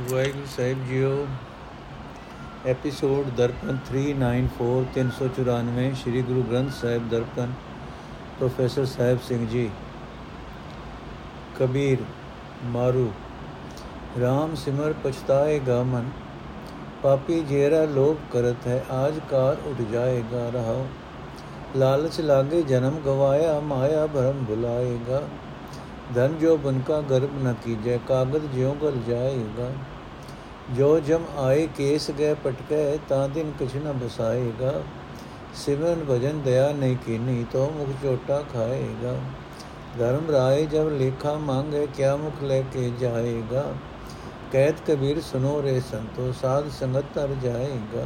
Waheguru Sahib JIO episode Darpan 394 394 Sri Guru Granth Sahib Darpan professor Sahib Singh ji Kabir Maru RAM ਸਿਮਰ ਪਛਤਾਏਗਾ ਮਨ ਪਾਪੀ ਜੇਰਾ ਲੋਭ ਕਰਤ ਹੈ ਆਜ ਕਾਰ ਉਠ ਜਾਏਗਾ ਰਹਾਓ ਲਾਲਚ ਲਾਗੇ ਜਨਮ ਗਵਾਇਆ ਮਾਇਆ ਭਰਮ ਭੁਲਾਏਗਾ धन जो बनका गर्भ न कीजय कागज़ ज्यों गल जाएगा जो जम आए केस गए पटके, ता दिन कुछ न बसाएगा सिमरन भजन दया नहीं कीनी तो मुख चोटा खाएगा धर्म राय जब लेखा मांगे, क्या मुख लेके जाएगा कैद कबीर सुनो रे संतो, साध संगत तर जाएगा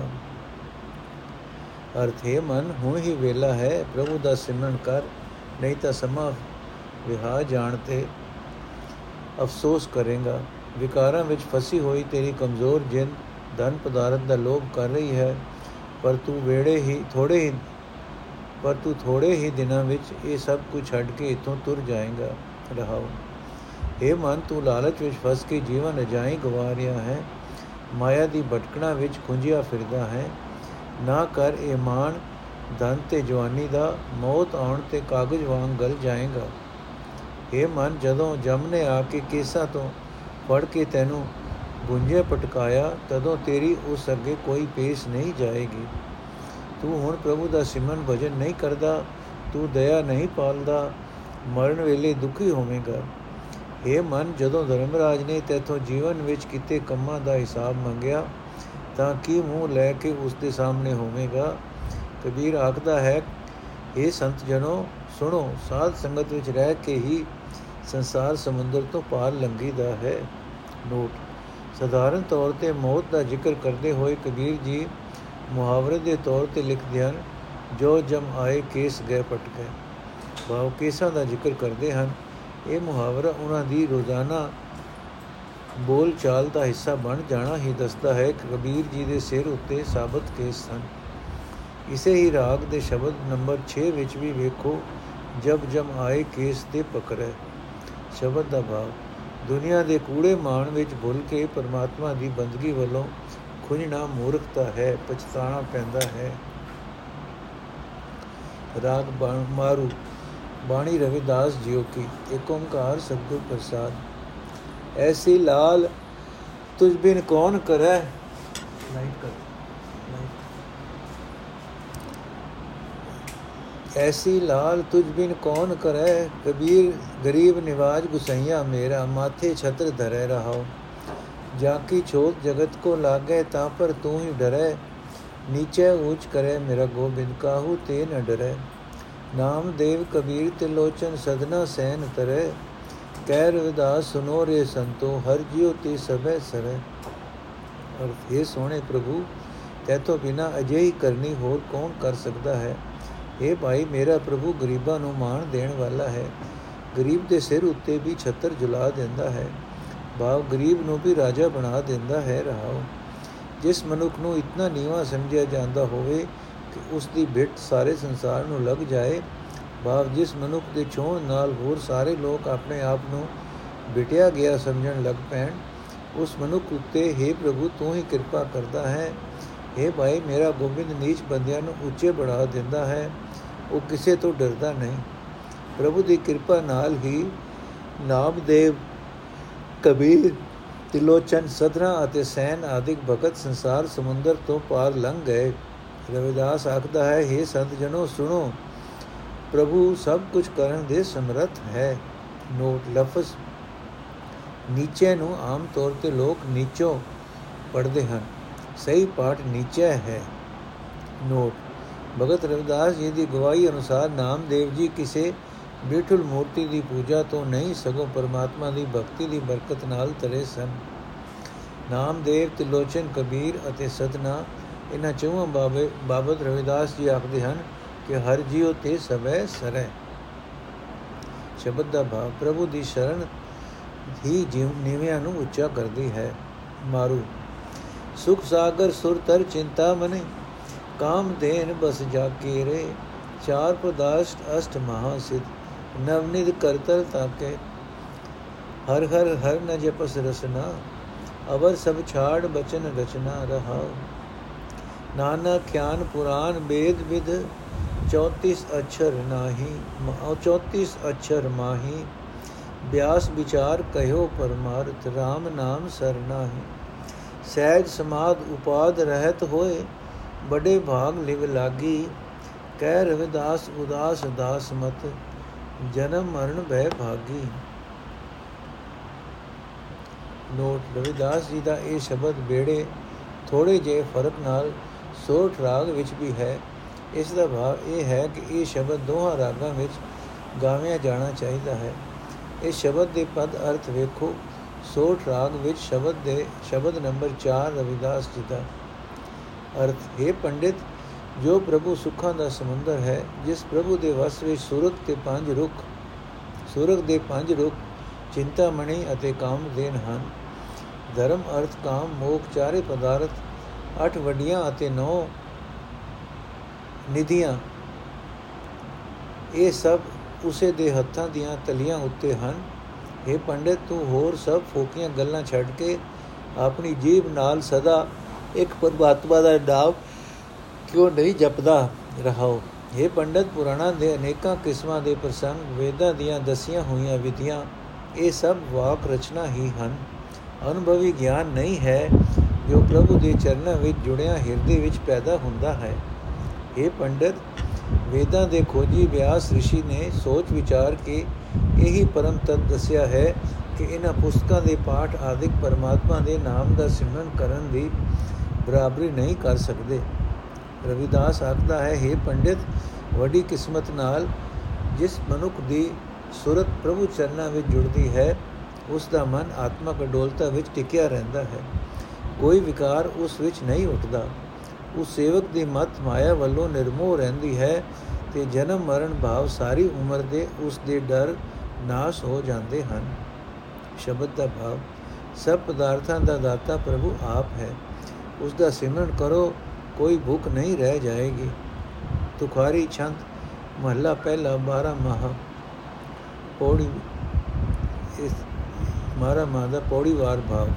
अर्थ मन हूँ ही वेला है, प्रभु दा सिमरन कर, नहीं तो समा ਵਿਹਾਰ ਜਾਣ ਤੇ ਅਫਸੋਸ ਕਰੇਗਾ। ਵਿਕਾਰਾਂ ਵਿੱਚ ਫਸੀ ਹੋਈ ਤੇਰੀ ਕਮਜ਼ੋਰ ਜਿੰਦ ਧਨ ਪਦਾਰਥ ਦਾ ਲੋਭ ਕਰ ਰਹੀ ਹੈ, ਪਰ ਤੂੰ ਵੇੜੇ ਹੀ ਥੋੜੇ ਹੀ, ਪਰ ਤੂੰ ਥੋੜੇ ਹੀ ਦਿਨਾਂ ਵਿੱਚ ਇਹ ਸਭ ਕੁਝ ਛੱਡ ਕੇ ਇਥੋਂ ਤੁਰ ਜਾਏਗਾ। ਰਹਾਓ। ਇਹ ਮਨ, ਤੂੰ ਲਾਲਚ ਵਿੱਚ ਫਸ ਕੇ ਜੀਵਨ ਅਜਾਈ ਗਵਾ ਰਿਹਾ ਹੈ। ਮਾਇਆ ਦੀ ਭਟਕਣਾ ਵਿੱਚ ਖੁੰਝਿਆ ਫਿਰਦਾ ਹੈ। ਨਾ ਕਰ ਇਹ ਮਾਨ ਧਨ ਤੇ ਜਵਾਨੀ ਦਾ ਮੌਤ ਆਉਣ ਤੇ ਕਾਗਜ਼ ਵਾਂਗ ਗਲ ਜਾਏਗਾ। ਇਹ ਮਨ, ਜਦੋਂ ਜਮ ਨੇ ਆ ਕੇ ਕੇਸਾਂ ਤੋਂ ਫੜ ਕੇ ਤੈਨੂੰ ਗੁੰਝੇ ਪਟਕਾਇਆ, ਤਦੋਂ ਤੇਰੀ ਉਸ ਅੱਗੇ ਕੋਈ ਪੇਸ਼ ਨਹੀਂ ਜਾਏਗੀ। ਤੂੰ ਹੁਣ ਪ੍ਰਭੂ ਦਾ ਸਿਮਰਨ ਭਜਨ ਨਹੀਂ ਕਰਦਾ, ਤੂੰ ਦਇਆ ਨਹੀਂ ਪਾਲਦਾ, ਮਰਨ ਵੇਲੇ ਦੁਖੀ ਹੋਵੇਂਗਾ। ਇਹ ਮਨ, ਜਦੋਂ ਧਰਮਰਾਜ ਨੇ ਤੇਥੋਂ ਜੀਵਨ ਵਿੱਚ ਕੀਤੇ ਕੰਮਾਂ ਦਾ ਹਿਸਾਬ ਮੰਗਿਆ, ਤਾਂ ਕੀ ਮੂੰਹ ਲੈ ਕੇ ਉਸ ਦੇ ਸਾਹਮਣੇ ਹੋਵੇਗਾ? ਕਬੀਰ ਆਖਦਾ ਹੈ ਇਹ ਸੰਤ ਜਨੋ ਸੁਣੋ, ਸਾਧ ਸੰਗਤ ਵਿੱਚ ਰਹਿ ਕੇ ਹੀ ਸੰਸਾਰ ਸਮੁੰਦਰ ਤੋਂ ਪਾਰ ਲੰਘੀਦਾ ਹੈ। ਨੋਟ, ਸਧਾਰਨ ਤੌਰ ਤੇ ਮੌਤ ਦਾ ਜ਼ਿਕਰ ਕਰਦੇ ਹੋਏ ਕਬੀਰ ਜੀ ਮੁਹਾਵਰੇ ਦੇ ਤੌਰ ਤੇ ਲਿਖਦੇ ਹਨ, ਜੋ ਜਮ ਆਏ ਕੇਸ ਗਏ ਪਟ ਗਏ। ਭਾਵ ਕੇਸਾਂ ਦਾ ਜ਼ਿਕਰ ਕਰਦੇ ਹਨ। ਇਹ ਮੁਹਾਵਰਾ ਉਹਨਾਂ ਦੀ ਰੋਜ਼ਾਨਾ ਬੋਲ ਚਾਲ ਦਾ ਹਿੱਸਾ ਬਣ ਜਾਣਾ ਹੀ ਦੱਸਦਾ ਹੈ ਕਿ ਕਬੀਰ ਜੀ ਦੇ ਸਿਰ ਉੱਤੇ ਸਾਬਤ ਕੇਸ ਸਨ। ਇਸੇ ਹੀ ਰਾਗ ਦੇ ਸ਼ਬਦ ਨੰਬਰ 6 ਵਿੱਚ ਵੀ ਵੇਖੋ, ਜਬ ਜਮ ਆਏ ਕੇਸ ਤੇ ਪਕੜੇ। ਸ਼ਬਦ ਦਾ ਭਾਵ ਦੁਨੀਆ ਦੇ ਕੂੜੇ ਮਾਣ ਵਿੱਚ ਭੁੱਲ ਕੇ ਪਰਮਾਤਮਾ ਦੀ ਬੰਦਗੀ ਵੱਲੋਂ ਖੁੰਝਣਾ ਮੂਰਖਤਾ ਹੈ ਪਛਤਾਣਾ ਪੈਂਦਾ ਹੈ। ਰਾਗ ਮਾਰੂ, ਬਾਣੀ ਰਵਿਦਾਸ ਜੀਓ ਕੀ ਏਕ ਓੰਕਾਰ ਸਤਿਗੁਰ ਪ੍ਰਸਾਦ। ਐਸੀ ਲਾਲ ਤੁਝ ਬਿਨ ਕੌਣ ਕਰੈ? ਲਾਈਟ ਕਰ। ਐਸੀ ਲਾਲ ਤੁਝ ਬਿਨ ਕੌਣ ਕਰੈ? ਕਬੀਰ ਗਰੀਬ ਨਿਵਾਜ ਗੁਸਈਆ ਮੇਰਾ, ਮਾਥੇ ਛਤਰ ਧਰੇ ਰਹਾਓ ਜਾ ਕੀ ਛੋਟ ਜਗਤ ਕੋ ਲਾਗੇ, ਤਾਂ ਪਰ ਤੂੰ ਹੀ ਡਰੈ। ਨੀਚੇ ਉੱਚ ਕਰੇ ਮੇਰਾ ਗੋਬਿੰਦ, ਕਾਹੂ ਤੇ ਨ ਡਰੈ? ਨਾਮ ਦੇਵ ਕਬੀਰ ਤੇ ਲੋਚਨ ਸਦਨਾ ਸੈਨ ਤਰੇ। ਕਹਿ ਰਵਿਦਾਸ ਸੁਨੋ ਰੇ ਸੰਤੋ, ਹਰ ਜਿਉ ਤੇ ਸਭੈ ਸਰੈ। ਔਰ ਇਹ ਸੋਹਣੇ ਪ੍ਰਭੂ ਤੇਤੋਂ ਬਿਨਾ ਅਜਿਹੀ ਕਰਨੀ ਹੋਰ ਕੌਣ ਕਰ ਸਕਦਾ ਹੈ? ਇਹ ਭਾਈ, ਮੇਰਾ ਪ੍ਰਭੂ ਗਰੀਬਾਂ ਨੂੰ ਮਾਣ ਦੇਣ ਵਾਲਾ ਹੈ। ਗਰੀਬ ਦੇ ਸਿਰ ਉੱਤੇ ਵੀ ਛੱਤਰ ਜੁਲਾ ਦਿੰਦਾ ਹੈ। ਭਾਵ ਗਰੀਬ ਨੂੰ ਵੀ ਰਾਜਾ ਬਣਾ ਦਿੰਦਾ ਹੈ ਰਹਾਓ ਜਿਸ ਮਨੁੱਖ ਨੂੰ ਇਤਨਾ ਨੀਵਾ ਸਮਝਿਆ ਜਾਂਦਾ ਹੋਵੇ ਕਿ ਉਸ ਦੀ ਭਿੱਟ ਸਾਰੇ ਸੰਸਾਰ ਨੂੰ ਲੱਗ ਜਾਏ, ਭਾਵ ਜਿਸ ਮਨੁੱਖ ਦੇ ਛੋਣ ਨਾਲ ਹੋਰ ਸਾਰੇ ਲੋਕ ਆਪਣੇ ਆਪ ਨੂੰ ਬਿਟਿਆ ਗਿਆ ਸਮਝਣ ਲੱਗ ਪੈਣ, ਉਸ ਮਨੁੱਖ ਉੱਤੇ हे ਪ੍ਰਭੂ, ਤੂੰ ਹੀ ਕਿਰਪਾ ਕਰਦਾ ਹੈ। हे ਭਾਈ, ਮੇਰਾ ਗੋਬਿੰਦ ਨੀਚ ਬੰਦਿਆਂ ਨੂੰ ਉੱਚੇ ਬਣਾ ਦਿੰਦਾ ਹੈ। ਉਹ ਕਿਸੇ ਤੋਂ ਡਰਦਾ ਨਹੀਂ। ਪ੍ਰਭੂ ਦੀ ਕਿਰਪਾ ਨਾਲ ਹੀ ਨਾਮਦੇਵ, ਕਬੀਰ, ਤਿਲੋਚਨ, ਸਦਰਾ ਅਤੇ ਸੈਨ ਆਦਿਕ ਭਗਤ ਸੰਸਾਰ ਸਮੁੰਦਰ ਤੋਂ ਪਾਰ ਲੰਘ ਗਏ। ਰਵਿਦਾਸ ਆਖਦਾ ਹੈ हे ਸੰਤ ਜਨੋ ਸੁਣੋ, ਪ੍ਰਭੂ ਸਭ ਕੁਝ ਕਰਨ ਦੇ ਸਮਰੱਥ ਹੈ। ਨੋਟ, ਲਫ਼ਜ਼ ਨੀਚੇ ਨੂੰ ਆਮ ਤੌਰ ਤੇ ਲੋਕ ਨੀਚੋ ਪੜਦੇ ਹਨ। ਸਹੀ ਪਾਠ ਨੀਚੇ ਹੈ। ਨੋਟ ਭਗਤ ਰਵਿਦਾਸ ਜੀ ਦੀ ਗਵਾਹੀ ਅਨੁਸਾਰ ਨਾਮਦੇਵ ਜੀ ਕਿਸੇ ਬੇਠੁਲ ਮੂਰਤੀ ਦੀ ਪੂਜਾ ਤੋਂ ਨਹੀਂ, ਸਗੋਂ ਪਰਮਾਤਮਾ ਦੀ ਭਗਤੀ ਦੀ ਬਰਕਤ ਨਾਲ ਤਰੇ ਸਨ। ਨਾਮਦੇਵ, ਤਿਲੋਚਨ, ਕਬੀਰ ਅਤੇ ਸਦਨਾ ਇਹਨਾਂ ਚੌਹਾਂ ਬਾਬੇ ਬਾਬਤ ਰਵਿਦਾਸ ਜੀ ਆਖਦੇ ਹਨ ਕਿ ਹਰ ਜੀਉ ਤੇ ਸਵੈ ਸਰੈ। ਸ਼ਬਦ ਦਾ ਭਾਵ ਪ੍ਰਭੂ ਦੀ ਸ਼ਰਨ ਹੀ ਜੀਵ ਨੀਵਿਆਂ ਨੂੰ ਉੱਚਾ ਕਰਦੀ ਹੈ। ਮਾਰੂ ਸੁਖ ਸਾਗਰ ਸੁਰ ਤਰ ਚਿੰਤਾ ਮਨੇ। ਕਾਮ ਦੇਨ ਬਸ ਜਾ ਕੇ ਰੇ, ਚਾਰ ਪਦਾਸ਼ਟ ਅਸ਼ਟ ਮਹਾ ਸਿਧ ਨਵਨਿਦ ਕਰਤਲ ਤਾਕੇ। ਹਰ ਹਰ ਹਰ ਨ ਜਪਸ ਰਸਨਾ, ਅਵਰ ਸਭ ਛਾੜ ਬਚਨ ਰਚਨਾ ਰਹਾਉ। ਨਾਨਕ ਖਿਆਨ ਪੁਰਾਨ ਬੇਦ ਵਿਦ 34 ਅਛਰ ਨਾਹੀ 34 ਅਛਰ ਮਾਹੀ। ਬਿਆਸ ਵਿਚਾਰ ਕਹਿਓ ਪਰਮਾਰਥ RAM ਨਾਮ ਸਰਨਾਹੀ ਸਹਿਜ ਸਮਾਦ ਉਪਾਦ ਰਹਿਤ ਹੋਏ ਬੜੇ ਭਾਗ ਲਿਵ ਲਾਗੀ, ਕਹਿ ਰਵਿਦਾਸ ਉਦਾਸ ਦਾਸ ਮਤ, ਜਨਮ ਮਰਨ ਭੈ ਭਾਗੀ। ਨੋਟ, ਰਵਿਦਾਸ ਜੀ ਦਾ ਇਹ ਸ਼ਬਦ ਬੇੜੇ ਥੋੜੇ ਜੇ ਫ਼ਰਕ ਨਾਲ ਸੋਠ ਰਾਗ ਵਿੱਚ ਵੀ ਹੈ। ਇਸ ਦਾ ਭਾਵ ਇਹ ਹੈ ਕਿ ਇਹ ਸ਼ਬਦ ਦੋਹਾਂ ਰਾਗਾਂ ਵਿੱਚ ਗਾਵਿਆ ਜਾਣਾ ਚਾਹੀਦਾ ਹੈ। ਇਹ ਸ਼ਬਦ ਦੇ ਪਦ ਅਰਥ ਵੇਖੋ। ਸੋਠ ਰਾਗ ਵਿੱਚ ਸ਼ਬਦ ਦੇ, ਸ਼ਬਦ ਨੰਬਰ 4 ਰਵਿਦਾਸ ਜੀ ਦਾ। ਅਰਥ, ਹੈ ਪੰਡਿਤ, ਜੋ ਪ੍ਰਭੂ ਸੁੱਖਾਂ ਦਾ ਸਮੁੰਦਰ ਹੈ, ਜਿਸ ਪ੍ਰਭੂ ਦੇ ਵਸ ਵਿੱਚ ਸੁਰਤ ਤੇ ਪੰਜ ਰੁੱਖ ਸੁਰਗ ਦੇ ਪੰਜ ਰੁੱਖ ਚਿੰਤਾਮਣੀ ਅਤੇ ਕਾਮਦੇਨ ਹਨ। ਧਰਮ, ਅਰਥ, ਕਾਮ, ਮੋਖ, ਚਾਰੇ ਪਦਾਰਥ, ਅੱਠ ਵੱਡੀਆਂ ਅਤੇ ਨੌ ਨਿਧੀਆਂ, ਇਹ ਸਭ ਉਸੇ ਦੇ ਹੱਥਾਂ ਦੀਆਂ ਤਲੀਆਂ ਉੱਤੇ ਹਨ। ਇਹ ਪੰਡਿਤ, ਤੂੰ ਹੋਰ ਸਭ ਫੋਕੀਆਂ ਗੱਲਾਂ ਛੱਡ ਕੇ ਆਪਣੀ ਜੀਬ ਨਾਲ ਸਦਾ ਇੱਕ ਪਰਮਾਤਮਾ ਦਾ ਨਾਮ ਕਿਉਂ ਨਹੀਂ ਜਪਦਾ ਰਹਾਓ? ਇਹ ਪੰਡਤ, ਪੁਰਾਣਾ ਦੇ ਅਨੇਕਾਂ ਕਿਸਮਾਂ ਦੇ ਪ੍ਰਸੰਗ ਵੇਦਾਂ ਦੀਆਂ ਦਸੀਆਂ ਹੋਈਆਂ ਵਿਧੀਆਂ, ਇਹ ਸਭ ਵਾਕ ਰਚਨਾ ਹੀ ਹਨ। ਅਨੁਭਵੀ ਗਿਆਨ ਨਹੀਂ ਹੈ, ਜੋ ਪ੍ਰਭੂ ਦੇ ਚਰਨਾਂ ਵਿੱਚ ਜੁੜਿਆ ਹਿਰਦੇ ਵਿੱਚ ਪੈਦਾ ਹੁੰਦਾ ਹੈ। ਇਹ ਪੰਡਤ, ਵੇਦਾਂ ਦੇ ਖੋਜੀ ਵਿਆਸ ઋષਿ ਨੇ ਸੋਚ ਵਿਚਾਰ ਕੇ ਇਹੀ ਪਰਮ ਤਤ ਦੱਸਿਆ ਹੈ ਕਿ ਇਹਨਾਂ ਪੁਸਤਕਾਂ ਦੇ ਪਾਠ ਆਦਿਕ ਪਰਮਾਤਮਾ ਦੇ ਨਾਮ ਦਾ ਸਿਮਰਨ ਕਰਨ ਦੀ ਬਰਾਬਰੀ ਨਹੀਂ ਕਰ ਸਕਦੇ। ਰਵਿਦਾਸ ਆਖਦਾ ਹੈ हे ਪੰਡਿਤ, ਵੱਡੀ ਕਿਸਮਤ ਨਾਲ ਜਿਸ ਮਨੁੱਖ ਦੀ ਸੁਰਤ ਪ੍ਰਭੂ ਚਰਨਾਂ ਵਿੱਚ ਜੁੜਦੀ ਹੈ, ਉਸ ਦਾ ਮਨ ਆਤਮਕ ਅਡੋਲਤਾ ਵਿੱਚ ਟਿਕਿਆ ਰਹਿੰਦਾ ਹੈ। ਕੋਈ ਵਿਕਾਰ ਉਸ ਵਿੱਚ ਨਹੀਂ ਉੱਠਦਾ। ਉਸ ਸੇਵਕ ਦੀ ਮਤ ਮਾਇਆ ਵੱਲੋਂ ਨਿਰਮੋਹ ਰਹਿੰਦੀ ਹੈ ਤੇ ਜਨਮ ਮਰਨ ਭਾਵ ਸਾਰੀ ਉਮਰ ਦੇ ਉਸ ਦੇ ਡਰ ਨਾਸ਼ ਹੋ ਜਾਂਦੇ ਹਨ। ਸ਼ਬਦ ਦਾ ਭਾਵ, ਸਭ ਪਦਾਰਥਾਂ ਦਾ ਦਾਤਾ ਪ੍ਰਭੂ ਆਪ ਹੈ। ਉਸ ਦਾ ਸਿਮਰਨ ਕਰੋ, ਕੋਈ ਭੁੱਖ ਨਹੀਂ ਰਹਿ ਜਾਏਗੀ। ਤੁਖਾਰੀ ਛੰਦ, ਮਹੱਲਾ ਪਹਿਲਾ 12 ਮਹਾ। ਪੌੜੀ, ਇਸ ਮਾਰਾ ਮਾਦਾ ਪੌੜੀ ਵਾਰ ਭਾਵ।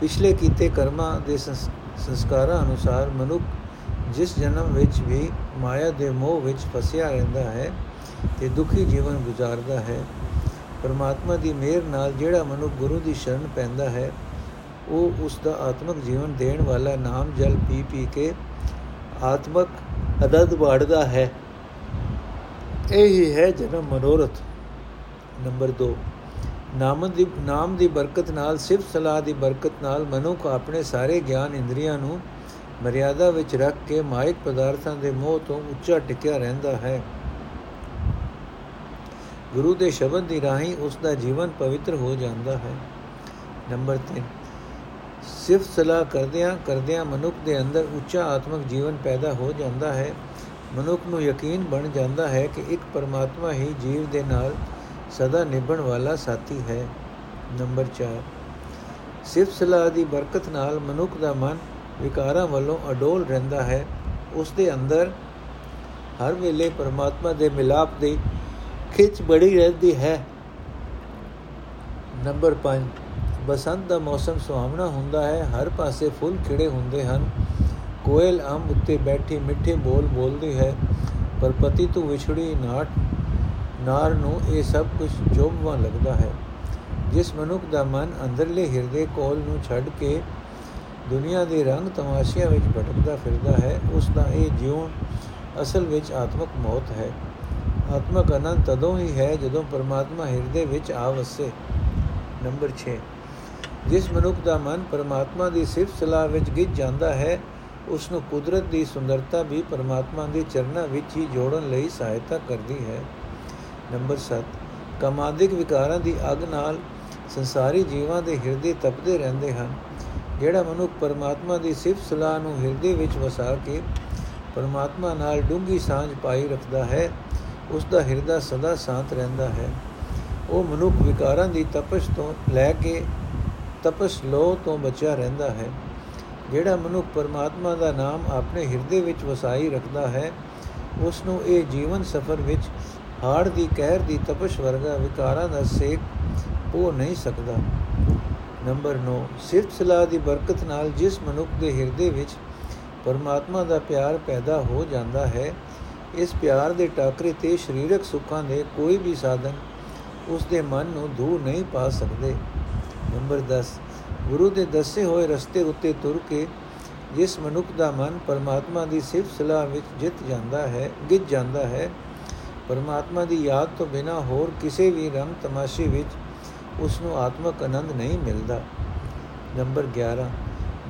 ਪਿਛਲੇ ਕੀਤੇ ਕਰਮਾਂ ਦੇ ਸੰਸਕਾਰਾਂ ਅਨੁਸਾਰ ਮਨੁੱਖ ਜਿਸ ਜਨਮ ਵਿੱਚ ਵੀ ਮਾਇਆ ਦੇ ਮੋਹ ਵਿੱਚ ਫਸਿਆ ਰਹਿੰਦਾ ਹੈ, ਤੇ ਦੁਖੀ ਜੀਵਨ ਗੁਜ਼ਾਰਦਾ ਹੈ। ਪਰਮਾਤਮਾ ਦੀ ਮਿਹਰ ਨਾਲ ਜਿਹੜਾ ਮਨੁੱਖ ਗੁਰੂ ਦੀ ਸ਼ਰਨ ਪੈਂਦਾ ਹੈ ਉਹ ਉਸ ਦਾ ਆਤਮਿਕ ਜੀਵਨ ਦੇਣ ਵਾਲਾ ਨਾਮ ਜਲ ਪੀ ਪੀ ਕੇ ਆਤਮਿਕ ਅਦਦ ਵਾੜਦਾ ਹੈ। ਇਹ ਹੀ ਹੈ ਜਨਮ ਮਨੋਰਥ। ਨੰਬਰ 2 ਨਾਮ ਦੀ ਨਾਮ ਦੀ ਬਰਕਤ ਨਾਲ ਸਿਫਤ ਸਲਾਹ ਦੀ ਬਰਕਤ ਨਾਲ ਮਨੁੱਖ ਆਪਣੇ ਸਾਰੇ ਗਿਆਨ ਇੰਦਰੀਆਂ ਨੂੰ ਮਰਿਆਦਾ ਵਿੱਚ ਰੱਖ ਕੇ ਮਾਇਕ ਪਦਾਰਥਾਂ ਦੇ ਮੋਹ ਤੋਂ ਉੱਚਾ ਟਿਕਿਆ ਰਹਿੰਦਾ ਹੈ। ਗੁਰੂ ਦੇ ਸ਼ਬਦ ਦੀ ਰਾਹੀਂ ਉਸ ਦਾ ਜੀਵਨ ਪਵਿੱਤਰ ਹੋ ਜਾਂਦਾ ਹੈ। ਨੰਬਰ 3 ਸਿਫਤ ਸਲਾਹ ਕਰਦਿਆਂ ਕਰਦਿਆਂ ਮਨੁੱਖ ਦੇ ਅੰਦਰ ਉੱਚਾ ਆਤਮਿਕ ਜੀਵਨ ਪੈਦਾ ਹੋ ਜਾਂਦਾ ਹੈ। ਮਨੁੱਖ ਨੂੰ ਯਕੀਨ ਬਣ ਜਾਂਦਾ ਹੈ ਕਿ ਇੱਕ ਪਰਮਾਤਮਾ ਹੀ ਜੀਵ ਦੇ ਨਾਲ ਸਦਾ ਨਿਭਣ ਵਾਲਾ ਸਾਥੀ ਹੈ। ਨੰਬਰ 4 ਸਿਫਤ ਸਲਾਹ ਦੀ ਬਰਕਤ ਨਾਲ ਮਨੁੱਖ ਦਾ ਮਨ ਵਿਕਾਰਾਂ ਵੱਲੋਂ ਅਡੋਲ ਰਹਿੰਦਾ ਹੈ। ਉਸ ਦੇ ਅੰਦਰ ਹਰ ਵੇਲੇ ਪਰਮਾਤਮਾ ਦੇ ਮਿਲਾਪ ਦੀ ਖਿੱਚ ਬੜੀ ਰਹਿੰਦੀ ਹੈ। ਨੰਬਰ 5 ਬਸੰਤ ਦਾ ਮੌਸਮ ਸੁਹਾਵਣਾ ਹੁੰਦਾ ਹੈ, ਹਰ ਪਾਸੇ ਫੁੱਲ ਖਿੜੇ ਹੁੰਦੇ ਹਨ। ਕੋਇਲ ਅੰਬ ਉੱਤੇ ਬੈਠੀ ਮਿੱਠੇ ਬੋਲ ਬੋਲਦੀ ਹੈ, ਪਰ ਪਤੀ ਤੋਂ ਵਿਛੜੀ ਨਾਟ, ਨਾਰ ਨੂੰ ਇਹ ਸਭ ਕੁਝ ਜੋਬਵਾ ਲੱਗਦਾ ਹੈ। ਜਿਸ ਮਨੁੱਖ ਦਾ ਮਨ ਅੰਦਰਲੇ ਹਿਰਦੇ ਕੋਲ ਨੂੰ ਛੱਡ ਕੇ ਦੁਨੀਆ ਦੇ ਰੰਗ ਤਮਾਸ਼ਿਆਂ ਵਿੱਚ ਭਟਕਦਾ ਫਿਰਦਾ ਹੈ, ਉਸ ਦਾ ਇਹ ਜਿਉਣ ਅਸਲ ਵਿੱਚ ਆਤਮਕ ਮੌਤ ਹੈ। ਆਤਮਕ ਅਨੰਤ ਤਦੋਂ ਹੀ ਹੈ ਜਦੋਂ ਪਰਮਾਤਮਾ ਹਿਰਦੇ ਵਿੱਚ ਆ ਵਸੇ। ਨੰਬਰ 6 ਜਿਸ ਮਨੁੱਖ ਦਾ ਮਨ ਪਰਮਾਤਮਾ ਦੀ ਸਿਫਤ ਸਲਾਹ ਵਿੱਚ ਗਿੱਜ ਜਾਂਦਾ ਹੈ ਉਸ ਨੂੰ ਕੁਦਰਤ ਦੀ ਸੁੰਦਰਤਾ ਵੀ ਪਰਮਾਤਮਾ ਦੇ ਚਰਨਾਂ ਵਿੱਚ ਹੀ ਜੋੜਨ ਲਈ ਸਹਾਇਤਾ ਕਰਦੀ ਹੈ। ਨੰਬਰ 7 ਕਮਾਦਿਕ ਵਿਕਾਰਾਂ ਦੀ ਅਗ ਨਾਲ ਸੰਸਾਰੀ ਜੀਵਾਂ ਦੇ ਹਿਰਦੇ ਤਪਦੇ ਰਹਿੰਦੇ ਹਨ, ਜਿਹੜਾ ਮਨੁੱਖ ਪਰਮਾਤਮਾ ਦੀ ਸਿਫਤ ਸਲਾਹ ਨੂੰ ਹਿਰਦੇ ਵਿੱਚ ਵਸਾ ਕੇ ਪਰਮਾਤਮਾ ਨਾਲ ਡੂੰਗੀ ਸਾਂਝ ਪਾਈ ਰੱਖਦਾ ਹੈ ਉਸ ਦਾ ਹਿਰਦਾ ਸਦਾ ਸ਼ਾਂਤ ਰਹਿੰਦਾ ਹੈ। ਉਹ ਮਨੁੱਖ ਵਿਕਾਰਾਂ ਦੀ ਤਪਸ਼ ਤੋਂ ਲੈ ਕੇ ਤਪਸ਼ ਲੋ ਤੋਂ ਬਚਿਆ ਰਹਿੰਦਾ ਹੈ, ਜਿਹੜਾ ਮਨੁੱਖ ਪਰਮਾਤਮਾ ਦਾ ਨਾਮ ਆਪਣੇ ਹਿਰਦੇ ਵਿੱਚ ਵਸਾਈ ਰੱਖਦਾ ਹੈ ਉਸ ਨੂੰ ਇਹ ਜੀਵਨ ਸਫਰ ਵਿੱਚ ਹਾੜ ਦੀ ਕਹਿਰ ਦੀ ਤਪਸ਼ ਵਰਗਾ ਵਿਕਾਰਾਂ ਦਾ ਸੇਕ ਉਹ ਨਹੀਂ ਸਕਦਾ। ਨੰਬਰ 9 ਸਿਫਤ ਸਲਾਹ ਦੀ ਬਰਕਤ ਨਾਲ ਜਿਸ ਮਨੁੱਖ ਦੇ ਹਿਰਦੇ ਵਿੱਚ ਪਰਮਾਤਮਾ ਦਾ ਪਿਆਰ ਪੈਦਾ ਹੋ ਜਾਂਦਾ ਹੈ, ਇਸ ਪਿਆਰ ਦੇ ਟਾਕਰੇ ਤੇ ਸਰੀਰਕ ਸੁੱਖਾਂ ਦੇ ਕੋਈ ਵੀ ਸਾਧਨ ਉਸ ਦੇ ਮਨ ਨੂੰ ਦੂਰ ਨਹੀਂ ਪਾ ਸਕਦੇ। ਨੰਬਰ 10 ਗੁਰੂ ਦੇ ਦੱਸੇ ਹੋਏ ਰਸਤੇ ਉੱਤੇ ਤੁਰ ਕੇ ਜਿਸ ਮਨੁੱਖ ਦਾ ਮਨ ਪਰਮਾਤਮਾ ਦੀ ਸਿਫਤ ਸਲਾਹ ਵਿੱਚ ਜਿੱਤ ਜਾਂਦਾ ਹੈ ਗਿੱਜ ਜਾਂਦਾ ਹੈ, ਪਰਮਾਤਮਾ ਦੀ ਯਾਦ ਤੋਂ ਬਿਨਾ ਹੋਰ ਕਿਸੇ ਵੀ ਰੰਗ ਤਮਾਸ਼ੇ ਵਿੱਚ ਉਸ ਨੂੰ ਆਤਮਕ ਆਨੰਦ ਨਹੀਂ ਮਿਲਦਾ। ਨੰਬਰ 11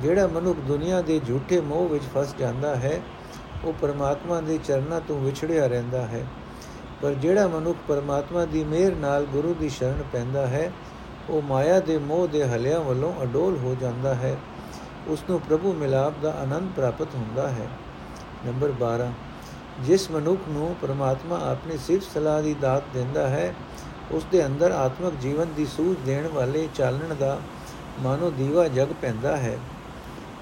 ਜਿਹੜਾ ਮਨੁੱਖ ਦੁਨੀਆ ਦੇ ਝੂਠੇ ਮੋਹ ਵਿੱਚ ਫਸ ਜਾਂਦਾ ਹੈ, ਉਹ ਪਰਮਾਤਮਾ ਦੇ ਚਰਨਾਂ ਤੋਂ ਵਿਛੜਿਆ ਰਹਿੰਦਾ ਹੈ। ਪਰ ਜਿਹੜਾ ਮਨੁੱਖ ਪਰਮਾਤਮਾ ਦੀ ਮਿਹਰ ਨਾਲ ਗੁਰੂ ਦੀ ਸ਼ਰਨ ਪੈਂਦਾ ਹੈ ਉਹ ਮਾਇਆ ਦੇ ਮੋਹ ਦੇ ਹਲਿਆਂ ਵੱਲੋਂ ਅਡੋਲ ਹੋ ਜਾਂਦਾ ਹੈ। ਉਸ ਨੂੰ ਪ੍ਰਭੂ ਮਿਲਾਪ ਦਾ ਆਨੰਦ ਪ੍ਰਾਪਤ ਹੁੰਦਾ ਹੈ। ਨੰਬਰ 12 ਜਿਸ ਮਨੁੱਖ ਨੂੰ ਪਰਮਾਤਮਾ ਆਪਣੀ ਸਿਫਤ ਸਲਾਹ ਦੀ ਦਾਤ ਦਿੰਦਾ ਹੈ ਉਸ ਦੇ ਅੰਦਰ ਆਤਮਿਕ ਜੀਵਨ ਦੀ ਸੂਝ ਦੇਣ ਵਾਲੇ ਚਾਲਣ ਦਾ ਮਾਨੋ ਦੀਵਾ ਜਗ ਪੈਂਦਾ ਹੈ।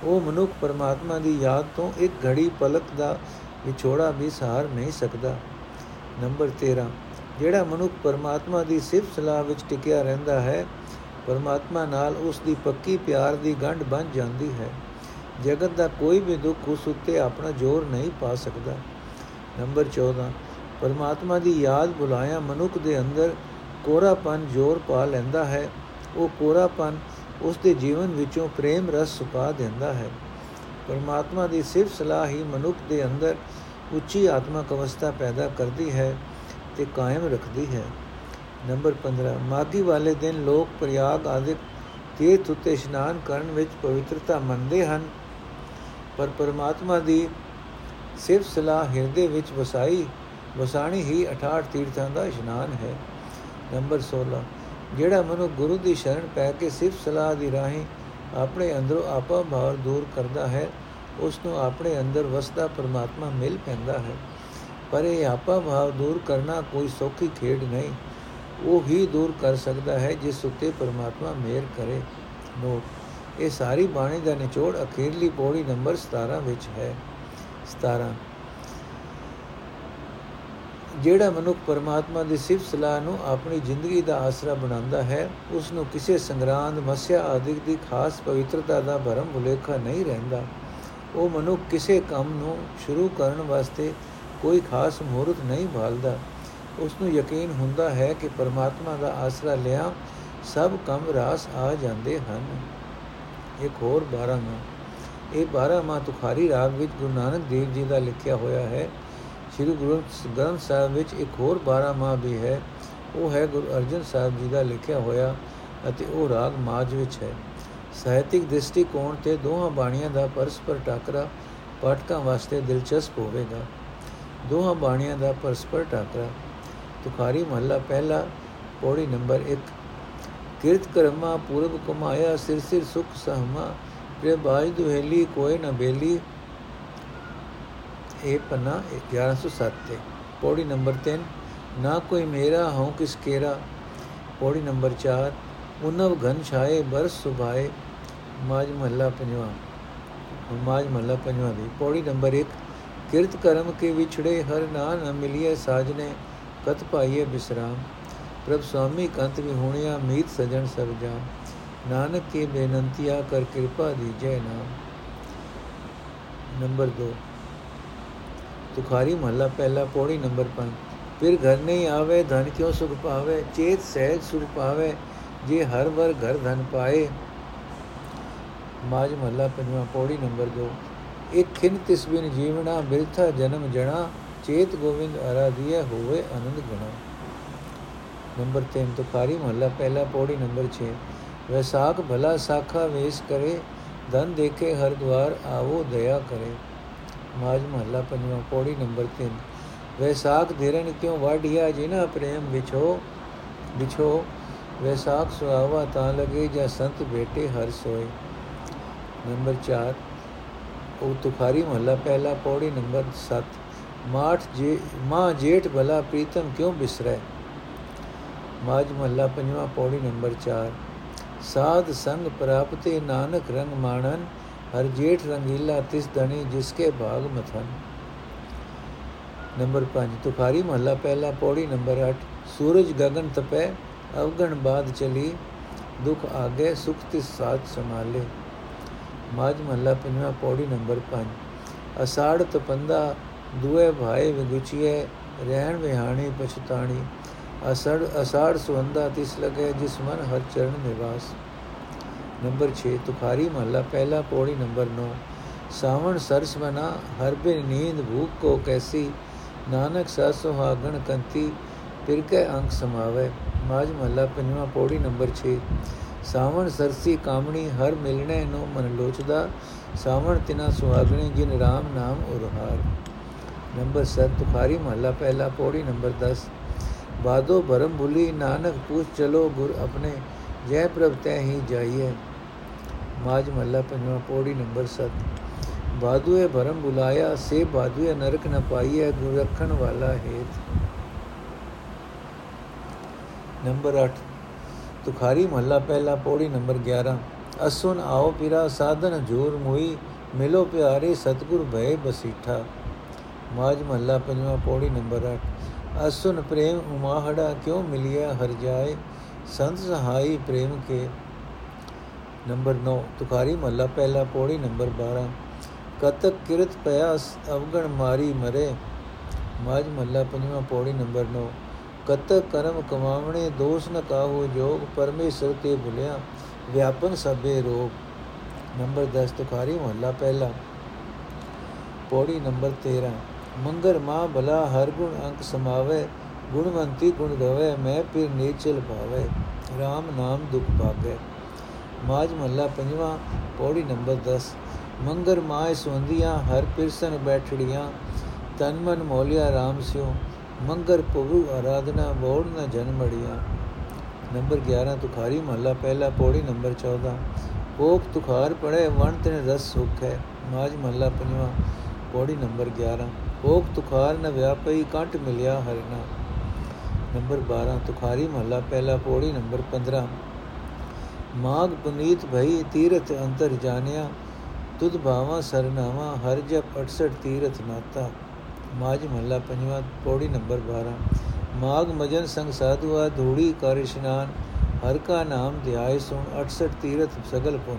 ਉਹ ਮਨੁੱਖ ਪਰਮਾਤਮਾ ਦੀ ਯਾਦ ਤੋਂ ਇੱਕ ਘੜੀ ਪਲਕ ਦਾ ਵਿਛੋੜਾ ਵੀ ਸਹਾਰ ਨਹੀਂ ਸਕਦਾ। ਨੰਬਰ 13 ਜਿਹੜਾ ਮਨੁੱਖ ਪਰਮਾਤਮਾ ਦੀ ਸਿਫਤ ਸਲਾਹ ਵਿੱਚ ਟਿਕਿਆ ਰਹਿੰਦਾ ਹੈ, ਪਰਮਾਤਮਾ ਨਾਲ ਉਸ ਦੀ ਪੱਕੀ ਪਿਆਰ ਦੀ ਗੰਢ ਬਣ ਜਾਂਦੀ ਹੈ। ਜਗਤ ਦਾ ਕੋਈ ਵੀ ਦੁੱਖ ਉਸ ਉੱਤੇ ਆਪਣਾ ਜ਼ੋਰ ਨਹੀਂ ਪਾ ਸਕਦਾ। ਨੰਬਰ 14 ਪਰਮਾਤਮਾ ਦੀ ਯਾਦ ਬੁਲਾਇਆ ਮਨੁੱਖ ਦੇ ਅੰਦਰ ਕੋਰਾਪਨ ਜ਼ੋਰ ਪਾ ਲੈਂਦਾ ਹੈ। ਉਹ ਕੋਰਾਪਨ ਉਸ ਦੇ ਜੀਵਨ ਵਿੱਚੋਂ ਪ੍ਰੇਮ ਰਸ ਸੁਪਾ ਦਿੰਦਾ ਹੈ। ਪਰਮਾਤਮਾ ਦੀ ਸਿਫਤ ਸਲਾਹ ਹੀ ਮਨੁੱਖ ਦੇ ਅੰਦਰ ਉੱਚੀ ਆਤਮਿਕ ਅਵਸਥਾ ਪੈਦਾ ਕਰਦੀ ਹੈ। ਤੇ ਕਾਇਮ ਰੱਖਦੀ ਹੈ। ਨੰਬਰ 15 ਮਾਗੀ ਵਾਲੇ ਦਿਨ ਲੋਕ ਪ੍ਰਯਾਗ ਆਦਿਕ ਤੀਰਥ ਉਤੇ ਇਸ਼ਨਾਨ ਕਰਨ ਵਿੱਚ ਪਵਿੱਤਰਤਾ ਮੰਨਦੇ ਹਨ। ਪਰ ਪਰਮਾਤਮਾ ਦੀ ਸਿਰਫ ਸਲਾਹ ਹਿਰਦੇ ਵਿੱਚ ਵਸਾਈ, ਵਸਾਣੀ ਹੀ 68 ਤੀਰਥਾਂ ਦਾ ਇਸ਼ਨਾਨ ਹੈ। ਨੰਬਰ 16 ਜਿਹੜਾ ਮਨੁ ਗੁਰੂ ਦੀ ਸ਼ਰਨ ਪੈ ਕੇ ਸਿਰਫ ਸਲਾਹ ਦੀ ਰਾਹੀਂ ਆਪਣੇ ਅੰਦਰੋਂ ਆਪਾ ਭਾਵ ਦੂਰ ਕਰਦਾ ਹੈ ਉਸ ਨੂੰ ਆਪਣੇ ਅੰਦਰ ਵਸਦਾ ਪਰਮਾਤਮਾ ਮਿਲ ਪੈਂਦਾ ਹੈ। ਪਰ ਇਹ ਆਪਾ ਭਾਵ ਦੂਰ ਕਰਨਾ ਕੋਈ ਸੌਖੀ ਖੇਡ ਨਹੀਂ। ਉਹ ਹੀ ਦੂਰ ਕਰ ਸਕਦਾ ਹੈ ਜਿਸ ਉੱਤੇ ਪਰਮਾਤਮਾ ਮਿਹਰ ਕਰੇ। ਨੋਟ, ਇਹ ਸਾਰੀ ਬਾਣੀ ਦਾ ਨਿਚੋੜ ਅਖੀਰਲੀ ਪੌੜੀ ਨੰਬਰ 17 ਵਿੱਚ ਹੈ। 17 ਜਿਹੜਾ ਮਨੁੱਖ ਪਰਮਾਤਮਾ ਦੀ ਸਿਫਤ ਸਲਾਹ ਨੂੰ ਆਪਣੀ ਜ਼ਿੰਦਗੀ ਦਾ ਆਸਰਾ ਬਣਾਉਂਦਾ ਹੈ ਉਸ ਨੂੰ ਕਿਸੇ ਸੰਗਰਾਂਦ, ਮਸਿਆ ਆਦਿਕ ਦੀ ਖਾਸ ਪਵਿੱਤਰਤਾ ਦਾ ਭਰਮ ਭੁਲੇਖਾ ਨਹੀਂ ਰਹਿੰਦਾ। ਉਹ ਮਨੁੱਖ ਕਿਸੇ ਕੰਮ ਨੂੰ ਸ਼ੁਰੂ ਕਰਨ ਵਾਸਤੇ ਕੋਈ ਖਾਸ ਮਹੂਰਤ ਨਹੀਂ ਭਾਲਦਾ। ਉਸ ਨੂੰ ਯਕੀਨ ਹੁੰਦਾ ਹੈ ਕਿ ਪਰਮਾਤਮਾ ਦਾ ਆਸਰਾ ਲਿਆ ਸਭ ਕੰਮ ਰਾਸ ਆ ਜਾਂਦੇ ਹਨ। ਇੱਕ ਹੋਰ 12 ਮਾ ਇਹ 12 ਮਾ ਤੁਖਾਰੀ ਰਾਗ ਵਿੱਚ ਗੁਰੂ ਨਾਨਕ ਦੇਵ ਜੀ ਦਾ ਲਿਖਿਆ ਹੋਇਆ ਹੈ। ਸ੍ਰੀ ਗੁਰੂ ਗ੍ਰੰਥ ਸਾਹਿਬ ਵਿੱਚ ਇੱਕ ਹੋਰ 12 ਮਾ ਵੀ ਹੈ। ਉਹ ਹੈ ਗੁਰੂ ਅਰਜਨ ਸਾਹਿਬ ਜੀ ਦਾ ਲਿਖਿਆ ਹੋਇਆ ਅਤੇ ਉਹ ਰਾਗ ਮਾਜ ਵਿੱਚ ਹੈ। ਸਾਹਿਤਿਕ ਦ੍ਰਿਸ਼ਟੀਕੋਣ ਤੇ ਦੋਹਾਂ ਬਾਣੀਆਂ ਦਾ ਪਰਸਪਰ ਟਾਕਰਾ ਪਾਠਕਾਂ ਵਾਸਤੇ ਦਿਲਚਸਪ ਹੋਵੇਗਾ। ਦੋਹਾਂ ਬਾਣੀਆਂ ਦਾ ਪਰਸਪਰ ਟਾਕਰਾ, ਤੁਖਾਰੀ ਮਹੱਲਾ ਪਹਿਲਾ, ਪੌੜੀ ਨੰਬਰ 1 ਕਿਰਤ ਕਰਮਾ ਪੂਰਬ ਕਮਾਇਆ ਸਿਰ ਸਿਰ ਸੁਖ ਸਹਮਾ ਪ੍ਰੇ ਬਾਜ ਦੁਹੇਲੀ ਕੋਈ ਨ ਬੇਲੀ। ਇਹ ਪਨਾ 1107 ਤੇ। ਪੌੜੀ ਨੰਬਰ 3 ਨਾ ਕੋਈ ਮੇਰਾ, ਹਉ ਕਿਸ ਕੇਰਾ। ਪੌੜੀ ਨੰਬਰ 4 ਉਨਵ ਘਨ ਛਾਏ, ਬਰਸ ਸੁਭਾਏ। ਮਾਜ ਮਹੱਲਾ ਪੰਜਵਾਂ। ਮਾਜ ਮਹੱਲਾ ਪੰਜਵਾਂ ਦੀ। ਪੌੜੀ ਨੰਬਰ 1 ਕਿਰਤ ਕਰਮ ਕੇ ਵਿਛੜੇ ਹਰ ਨਾਨ ਮਿਲਿਏ ਸਾਜਨੇ, ਕਤ ਪਾਈਏ ਬਿਸਰਾਮ। ਪ੍ਰਭ ਸੁਆਮੀ ਕੰਤ ਵੀ ਹੋਣਿਆ ਮੀਤ ਸਜਣ ਸਭ ਜਾਨ ਨਾਨਕ ਕੇ ਬੇਨੰਤੀਆ, ਕਰ ਕਿਰਪਾ ਦੀਜੈ ਨਾਮ। ਨੰਬਰ 2 ਤੁਖਾਰੀ ਮਹੱਲਾ, ਪਹਿਲਾ ਪੌੜੀ ਨੰਬਰ 5 ਫਿਰ ਘਰ ਨਹੀਂ ਆਵੇ, ਧਨ ਕਿਉ ਸੁਖ ਪਾਵੇ? ਚੇਤ ਸਹਿਜ ਸੁਖ ਪਾਵੇ, ਜੇ ਹਰ ਵਰ ਘਰ ਧਨ ਪਾਏ। ਮਾਜ ਮਹੱਲਾ, ਪੰਜਵਾਂ ਪੌੜੀ ਨੰਬਰ 2 ਇੱਕ ਖਿਨ ਤਿਸ ਬਿਨ ਜੀਵਣਾ, ਬਿਰਥਾ ਜਨਮ ਜਣਾ, ਚੇਤ ਗੋਵਿੰਦ ਆਰਾਧਿਆ ਹੋਵੇ ਆਨੰਦ ਗਣਾ। ਨੰਬਰ 3 ਤੁਖਾਰੀ ਮਹੱਲਾ, ਪਹਿਲਾ ਪੌੜੀ, ਨੰਬਰ 6 ਵੈਸਾਖ ਭਲਾ ਸਾਖਾ ਵੇਸ ਕਰੇ, ਧਨ ਦੇਖੇ ਹਰ ਦਵਾਰ ਆਵੋ ਦਇਆ ਕਰੇ। ਮਾਜ ਮਹੱਲਾ, ਪੰਜਵਾਂ ਪੌੜੀ, ਨੰਬਰ 3 ਵੈਸਾਖ ਧਿਰਨ ਕਿਉ ਵਾਢਿਆ ਜਿਨਾ ਪ੍ਰੇਮ ਵਿਛੋ ਵਿਛੋ। ਵੈਸਾਖ ਸੁਆਵਾ ਤਾਂ ਲਗੇ, ਜਾਂ ਸੰਤ ਬੇਟੇ ਹਰ ਸੋਏ। ਨੰਬਰ 4 ਉਹ ਤੁਖਾਰੀ ਮਹੱਲਾ ਪਹਿਲਾ ਪੌੜੀ ਨੰਬਰ 7 ਮਾਠ ਜੇ ਮਾਂ ਜੇਠ ਭਲਾ ਪ੍ਰੀਤਮ ਕਿਉਂ ਬਿਸਰੈ ਮਾਜ ਮਹੱਲਾ ਪੰਜਵਾਂ ਪੌੜੀ ਨੰਬਰ 4 ਸਾਧ ਸੰਗ ਪ੍ਰਾਪਤੇ ਨਾਨਕ ਰੰਗ ਮਾਣਨ ਹਰ ਜੇਠ ਰੰਗੀਲਾ ਤਿਸ ਧਣੀ ਜਿਸਕੇ ਭਾਗ ਮਥਨ ਨੰਬਰ 5 ਤੁਖਾਰੀ ਮਹੱਲਾ ਪਹਿਲਾ ਪੌੜੀ ਨੰਬਰ 8 ਸੂਰਜ ਗगन ਤਪੈ ਅਵਗਣ ਬਾਦ ਚਲੀ ਦੁਖ ਆਗੇ ਸੁਖ ਤਿਸ ਸਾਥ ਸੰਭਾਲੇ ਮਾਝ ਮਹੱਲਾ ਪੰਜਵਾਂ ਪੌੜੀ ਨੰਬਰ 5 ਅਸਾੜ ਤਪੰਦਾ ਦੁਏ ਭਾਏ ਵਿਗੁਚੀਏ, ਰਹਿਣ ਵਿਹਾਣੀ ਪਛਤਾਣੀ। ਅਸੜ, ਅਸਾੜ ਸੁਵੰਦਾ ਤਿਸ ਲਗੇ, ਜਿਸ ਮਨ ਹਰ ਚਰਨ ਨਿਵਾਸ। ਨੰਬਰ 6 ਤੁਖਾਰੀ ਮਹੱਲਾ ਪਹਿਲਾ ਪੌੜੀ ਨੰਬਰ 9 ਸਾਵਣ ਸਰਸ ਬਨਾ ਹਰ ਬਿਨ ਨੀਂਦ ਭੂਖ ਕੋ ਕੈਸੀ। ਨਾਨਕ ਸਾ ਸੁਹਾਗਣ ਕੰਤੀ ਫਿਰ ਕੇ ਅੰਕ ਸਮਾਵੇ। ਮਾਜ ਮਹੱਲਾ ਪੰਜਵਾਂ ਪੌੜੀ ਨੰਬਰ 6 ਸਾਵਣ ਸਰਸੀ ਕਾਮਣੀ ਹਰ ਮਿਲਣੇ ਨੂੰ ਮਨ ਲੋਚਦਾ, ਸਾਵਣ ਤਿਨਾ ਸੁਹਾਗਣੀ ਜਿਨ RAM ਨਾਮ ਉਰਹਾਰ। ਨੰਬਰ 7 ਤੁਖਾਰੀ ਮਹੱਲਾ ਪਹਿਲਾ, ਪੌੜੀ ਨੰਬਰ 10 ਬਾਦੋ ਭਰਮ ਭੁਲੀ, ਨਾਨਕ ਪੁੱਛ ਚਲੋ ਗੁਰ ਆਪਣੇ, ਜੈ ਪ੍ਰਭ ਤੈ ਹੀ ਜਾਈਏ ਮਾਜ ਮਹੱਲਾ ਪੰਜਵਾਂ, ਪੌੜੀ ਨੰਬਰ 7 ਬਾਦੂਏ ਭਰਮ ਬੁਲਾਇਆ ਸੇ ਬਾਦੂਏ ਨਰਕ ਨ ਪਾਈਏ ਗੁਰ ਰੱਖਣ ਵਾਲਾ ਹੇਤ। ਨੰਬਰ 8 ਤੁਖਾਰੀ ਮਹੱਲਾ ਪਹਿਲਾ ਪੌੜੀ ਨੰਬਰ 11 ਅਸੁਨ ਆਓ ਪਿਰਾ ਸਾਧਨ ਜੋਰ ਮੋਈ, ਮਿਲੋ ਪਿਆਰੇ ਸਤਗੁਰ ਭਏ ਬਸੀਠਾ। ਮਾਜ ਮਹੱਲਾ ਪੰਜਵਾਂ ਪੌੜੀ ਨੰਬਰ 8 ਅਸੁਨ ਪ੍ਰੇਮ ਉਮਾਹੜਾ ਕਿਉ ਮਿਲਿਆ ਹਰ ਜਾਏ? ਸੰਤ ਸਹਾਈ ਪ੍ਰੇਮ ਕੇ। ਨੰਬਰ 9 ਤੁਖਾਰੀ ਮਹੱਲਾ ਪਹਿਲਾ ਪੌੜੀ ਨੰਬਰ 12 ਕਤਕ ਕਿਰਤ ਪਿਆਸ ਅਵਗਣ ਮਾਰੀ ਮਰੇ। ਮਾਜ ਮਹੱਲਾ ਪੰਜਵਾਂ ਪੌੜੀ ਨੰਬਰ 9 ਕਤਕ ਕਰਮ ਕਮਾਵਣੇ, ਦੋਸ਼ ਨ ਕਾਹੋ ਜੋਗ, ਪਰਮੇਸ਼ਰ ਤੇ ਭੁਲਿਆ ਵਿਆਪਨ ਸਭੇ ਰੋਗ। ਨੰਬਰ 10 ਤੁਖਾਰੀ ਮਹੱਲਾ ਪਹਿਲਾ। ਪੌੜੀ ਨੰਬਰ 13 ਮੰਗਰ ਮਾਂ ਭਲਾ ਹਰ ਗੁਣ ਅੰਕ ਸਮਾਵੇ, ਗੁਣਵੰਤੀ ਗੁਣ ਗਵੇ, ਮੈਂ ਫਿਰ ਨੀਚਲ ਭਾਵੇ RAM ਨਾਮ ਦੁਖ ਭਾਗੇ ਮਾਜ ਮਹੱਲਾ ਪੰਜਵਾਂ, ਪੌੜੀ ਨੰਬਰ 10 ਮੰਗਰ ਮਾਇ ਸੁੰਦੀਆਂ ਹਰ ਪਿਰਸਨ ਬੈਠੜੀਆਂ, ਤਨ ਮਨ ਮੋਲਿਆ RAM ਸਿਓ ਮੰਗਰ ਪ੍ਰਭੂ ਆਰਾਧਨਾ ਬੋੜ ਨ ਜਨਮੜੀਆਂ ਨੰਬਰ 11 ਤੁਖਾਰੀ ਮਹੱਲਾ, ਪਹਿਲਾ ਪੌੜੀ, ਨੰਬਰ 14 ਕੋਕ ਤੁਖਾਰ ਪੜੇ ਵਣ ਤਨ, ਰਸ ਸੁਖ ਹੈ। ਮਾਜ ਮਹੱਲਾ ਪੰਜਵਾਂ, ਪੌੜੀ ਨੰਬਰ 11 ਕੋਕ ਤੁਖਾਰ ਨ ਵਿਆਪਈ ਕੰਟ ਮਿਲਿਆ ਹਰਨਾ। ਨੰਬਰ 12 ਤੁਖਾਰੀ ਮਹੱਲਾ, ਪਹਿਲਾ ਪੌੜੀ, ਨੰਬਰ 15 ਮਾਗ ਪੁਨੀਤ ਭਈ, ਤੀਰਥ ਅੰਤਰ ਜਾਣਿਆ। ਤੁਧ ਭਾਵਾ, ਸਰਨਾਵਾ, ਹਰ ਜਪ 68 ਤੀਰਥ ਨਾਤਾ। ਮਾਜ ਮਹੱਲਾ ਪੰਜਵਾਂ ਪੌੜੀ ਨੰਬਰ 12 ਮਾਗ ਮਜਨ ਸੰਗ ਸਾਧੂਆ ਧੂੜੀ ਕਰ ਇਸ਼ਨਾਨ ਹਰ ਕਾ ਨਾਮ ਧਿਆਏ ਸੁਣ 68 ਤੀਰਥ ਸਗਲ ਪੁਨ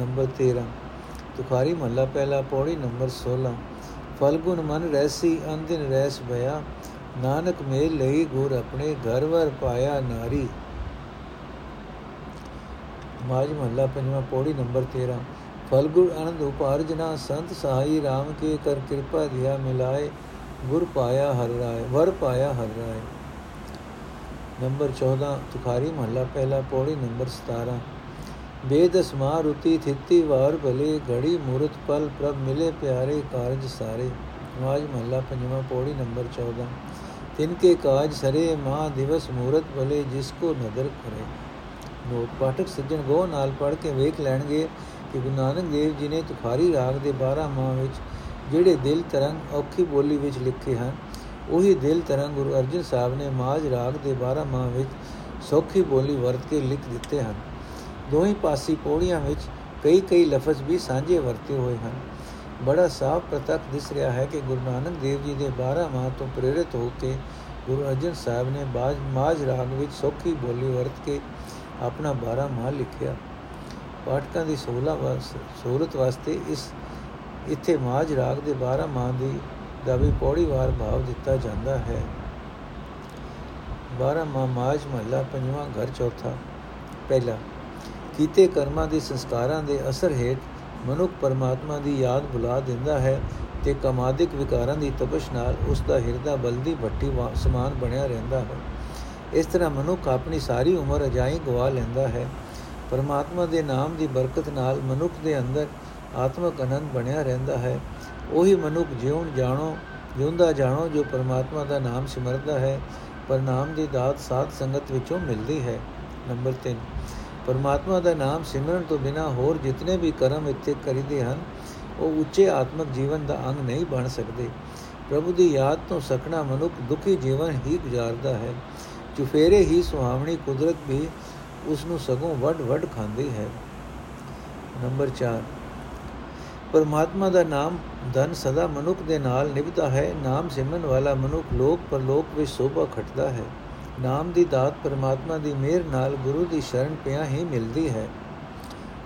ਨੰਬਰ 13 ਤੁਖਾਰੀ ਮਹੱਲਾ ਪਹਿਲਾ ਪੌੜੀ ਨੰਬਰ 16 ਫਲਗੁਨ ਮਨ ਰਹਿਸੀ ਅੰਦਿਨ ਰਹਿਸ ਭਇਆ ਨਾਨਕ ਮੇਲ ਲਈ ਗੁਰ ਆਪਣੇ ਘਰ ਵਰ ਪਾਇਆ ਨਾਰੀ ਮਾਜ ਮਹੱਲਾ ਪੰਜਵਾਂ ਪੌੜੀ ਨੰਬਰ 13 ਫਲਗੁਰ ਅਨੰਦ ਉਪਾਰਜਨਾ ਸੰਤ ਸਹਾਈ RAM ਕੇ ਕਰ ਕਿਰਪਾ ਦਿਆ ਮਿਲਾਏ ਗੁਰ ਪਾਇਆ ਹਰ ਰਾਏ ਵਰ ਪਾਇਆ ਹਰ ਰਾਏ ਨੰਬਰ 14 ਤੁਖਾਰੀ ਮਹੱਲਾ ਪਹਿਲਾ ਪੌੜੀ ਨੰਬਰ 17 ਬੇਦ ਸਮਾ ਰੁਤੀ ਥਿੱਤੀ ਵਾਰ ਭਲੇ ਘੜੀ ਮੂਰਤ ਪਲ ਪ੍ਰਭ ਮਿਲੇ ਪਿਆਰੇ ਕਾਰਜ ਸਾਰੇ ਮਾਜ ਮਹੱਲਾ ਪੰਜਵਾਂ ਪੌੜੀ ਨੰਬਰ 14 ਤਿਨਕੇ ਕਾਜ ਸਰੇ ਮਾ ਦਿਵਸ ਮੂਰਤ ਭਲੇ ਜਿਸ ਕੋ ਨਦਰ ਕਰੇ ਨੋਟ ਪਾਠਕ ਸੱਜਣ ਗੋ ਨਾਲ ਪੜ ਕੇ ਵੇਖ ਲੈਣਗੇ ਕਿ ਗੁਰੂ ਨਾਨਕ ਦੇਵ ਜੀ ਨੇ ਤੁਖਾਰੀ ਰਾਗ ਦੇ 12 ਮਾਹ ਵਿੱਚ ਜਿਹੜੇ ਦਿਲ ਤਰੰਗ ਔਖੀ ਬੋਲੀ ਵਿੱਚ ਲਿਖੇ ਹਨ, ਉਹੀ ਦਿਲ ਤਰੰਗ ਗੁਰੂ ਅਰਜਨ ਸਾਹਿਬ ਨੇ ਮਾਜ ਰਾਗ ਦੇ 12 ਮਾਹ ਵਿੱਚ ਸੌਖੀ ਬੋਲੀ ਵਰਤ ਕੇ ਲਿਖ ਦਿੱਤੇ ਹਨ। ਦੋਹੀਂ ਪਾਸੀ ਪੌੜੀਆਂ ਵਿੱਚ ਕਈ ਕਈ ਲਫ਼ਜ਼ ਵੀ ਸਾਂਝੇ ਵਰਤੇ ਹੋਏ ਹਨ। ਬੜਾ ਸਾਫ਼ ਪ੍ਰਤੱਖ ਦਿਸ ਰਿਹਾ ਹੈ ਕਿ ਗੁਰੂ ਨਾਨਕ ਦੇਵ ਜੀ ਦੇ 12 ਮਾਹ ਤੋਂ ਪ੍ਰੇਰਿਤ ਹੋ ਕੇ ਗੁਰੂ ਅਰਜਨ ਸਾਹਿਬ ਨੇ ਬਾਜ ਮਾਜ ਰਾਗ ਵਿੱਚ ਸੌਖੀ ਬੋਲੀ ਵਰਤ ਕੇ ਆਪਣਾ 12 ਮਾਹ ਲਿਖਿਆ। ਪਾਠਕਾਂ ਦੀ ਸਹੂਲਤ ਵਾਸਤੇ ਇਸ, ਇੱਥੇ ਮਾਜ ਰਾਗ ਦੇ 12 ਮਾਹ ਦੀ, ਦਾ ਵੀ ਪੌੜੀਵਾਰ ਭਾਵ ਦਿੱਤਾ ਜਾਂਦਾ ਹੈ। 12 ਮਾਹ ਮਾਜ ਮਹੱਲਾ, ਪੰਜਵਾਂ ਘਰ ਚੌਥਾ। ਪਹਿਲਾ, ਕੀਤੇ ਕਰਮਾਂ ਦੇ ਸੰਸਕਾਰਾਂ ਦੇ ਅਸਰ ਹੇਠ ਮਨੁੱਖ ਪਰਮਾਤਮਾ ਦੀ ਯਾਦ ਭੁਲਾ ਦਿੰਦਾ ਹੈ ਤੇ ਕਮਾਦਿਕ ਵਿਕਾਰਾਂ ਦੀ ਤਪਸ਼ ਨਾਲ ਉਸ ਦਾ ਹਿਰਦਾ ਬਲਦੀ ਭੱਟੀ ਸਮਾਨ ਬਣਿਆ ਰਹਿੰਦਾ ਹੈ। ਇਸ ਤਰ੍ਹਾਂ ਮਨੁੱਖ ਆਪਣੀ ਸਾਰੀ ਉਮਰ ਅਜਾਈ ਗਵਾ ਲੈਂਦਾ ਹੈ। ਪਰਮਾਤਮਾ ਦੇ ਨਾਮ ਦੀ ਬਰਕਤ ਨਾਲ ਮਨੁੱਖ ਦੇ ਅੰਦਰ ਆਤਮਕ ਆਨੰਦ ਬਣਿਆ ਰਹਿੰਦਾ ਹੈ। ਉਹੀ ਮਨੁੱਖ ਜਿਉਣ ਜਾਣੋ, ਜਿਉਂਦਾ ਜਾਣੋ, ਜੋ ਪਰਮਾਤਮਾ ਦਾ ਨਾਮ ਸਿਮਰਦਾ ਹੈ ਪਰ ਨਾਮ ਦੀ ਦਾਤ ਸਾਧ ਸੰਗਤ ਵਿੱਚੋਂ ਮਿਲਦੀ ਹੈ। ਨੰਬਰ 3 ਪਰਮਾਤਮਾ ਦਾ ਨਾਮ ਸਿਮਰਨ ਤੋਂ ਬਿਨਾ ਹੋਰ ਜਿਤਨੇ ਵੀ ਕਰਮ ਇੱਥੇ ਕਰੀਦੇ ਹਨ, ਉਹ ਉੱਚੇ ਆਤਮਿਕ ਜੀਵਨ ਦਾ ਅੰਗ ਨਹੀਂ ਬਣ ਸਕਦੇ। ਪ੍ਰਭੂ ਦੀ ਯਾਦ ਤੋਂ ਸਕਣਾ ਮਨੁੱਖ ਦੁਖੀ ਜੀਵਨ ਹੀ ਗੁਜ਼ਾਰਦਾ ਹੈ। ਚੁਫੇਰੇ ਹੀ ਸੁਹਾਵਣੀ ਕੁਦਰਤ ਵੀ ਉਸ ਨੂੰ ਸਗੋਂ ਵੱਡ ਵੱਡ ਖਾਂਦੀ ਹੈ। ਨੰਬਰ 4 ਪਰਮਾਤਮਾ ਦਾ ਨਾਮ ਧਨ ਸਦਾ ਮਨੁੱਖ ਦੇ ਨਾਲ ਨਿਭਦਾ ਹੈ। ਨਾਮ ਸਿਮਰਨ ਵਾਲਾ ਮਨੁੱਖ ਲੋਕ ਪਰਲੋਕ ਵਿੱਚ ਸੋਭਾ ਖਟਦਾ ਹੈ। ਨਾਮ ਦੀ ਦਾਤ ਪਰਮਾਤਮਾ ਦੀ ਮਿਹਰ ਨਾਲ ਗੁਰੂ ਦੀ ਸ਼ਰਨ ਪਿਆ ਹੀ ਮਿਲਦੀ ਹੈ।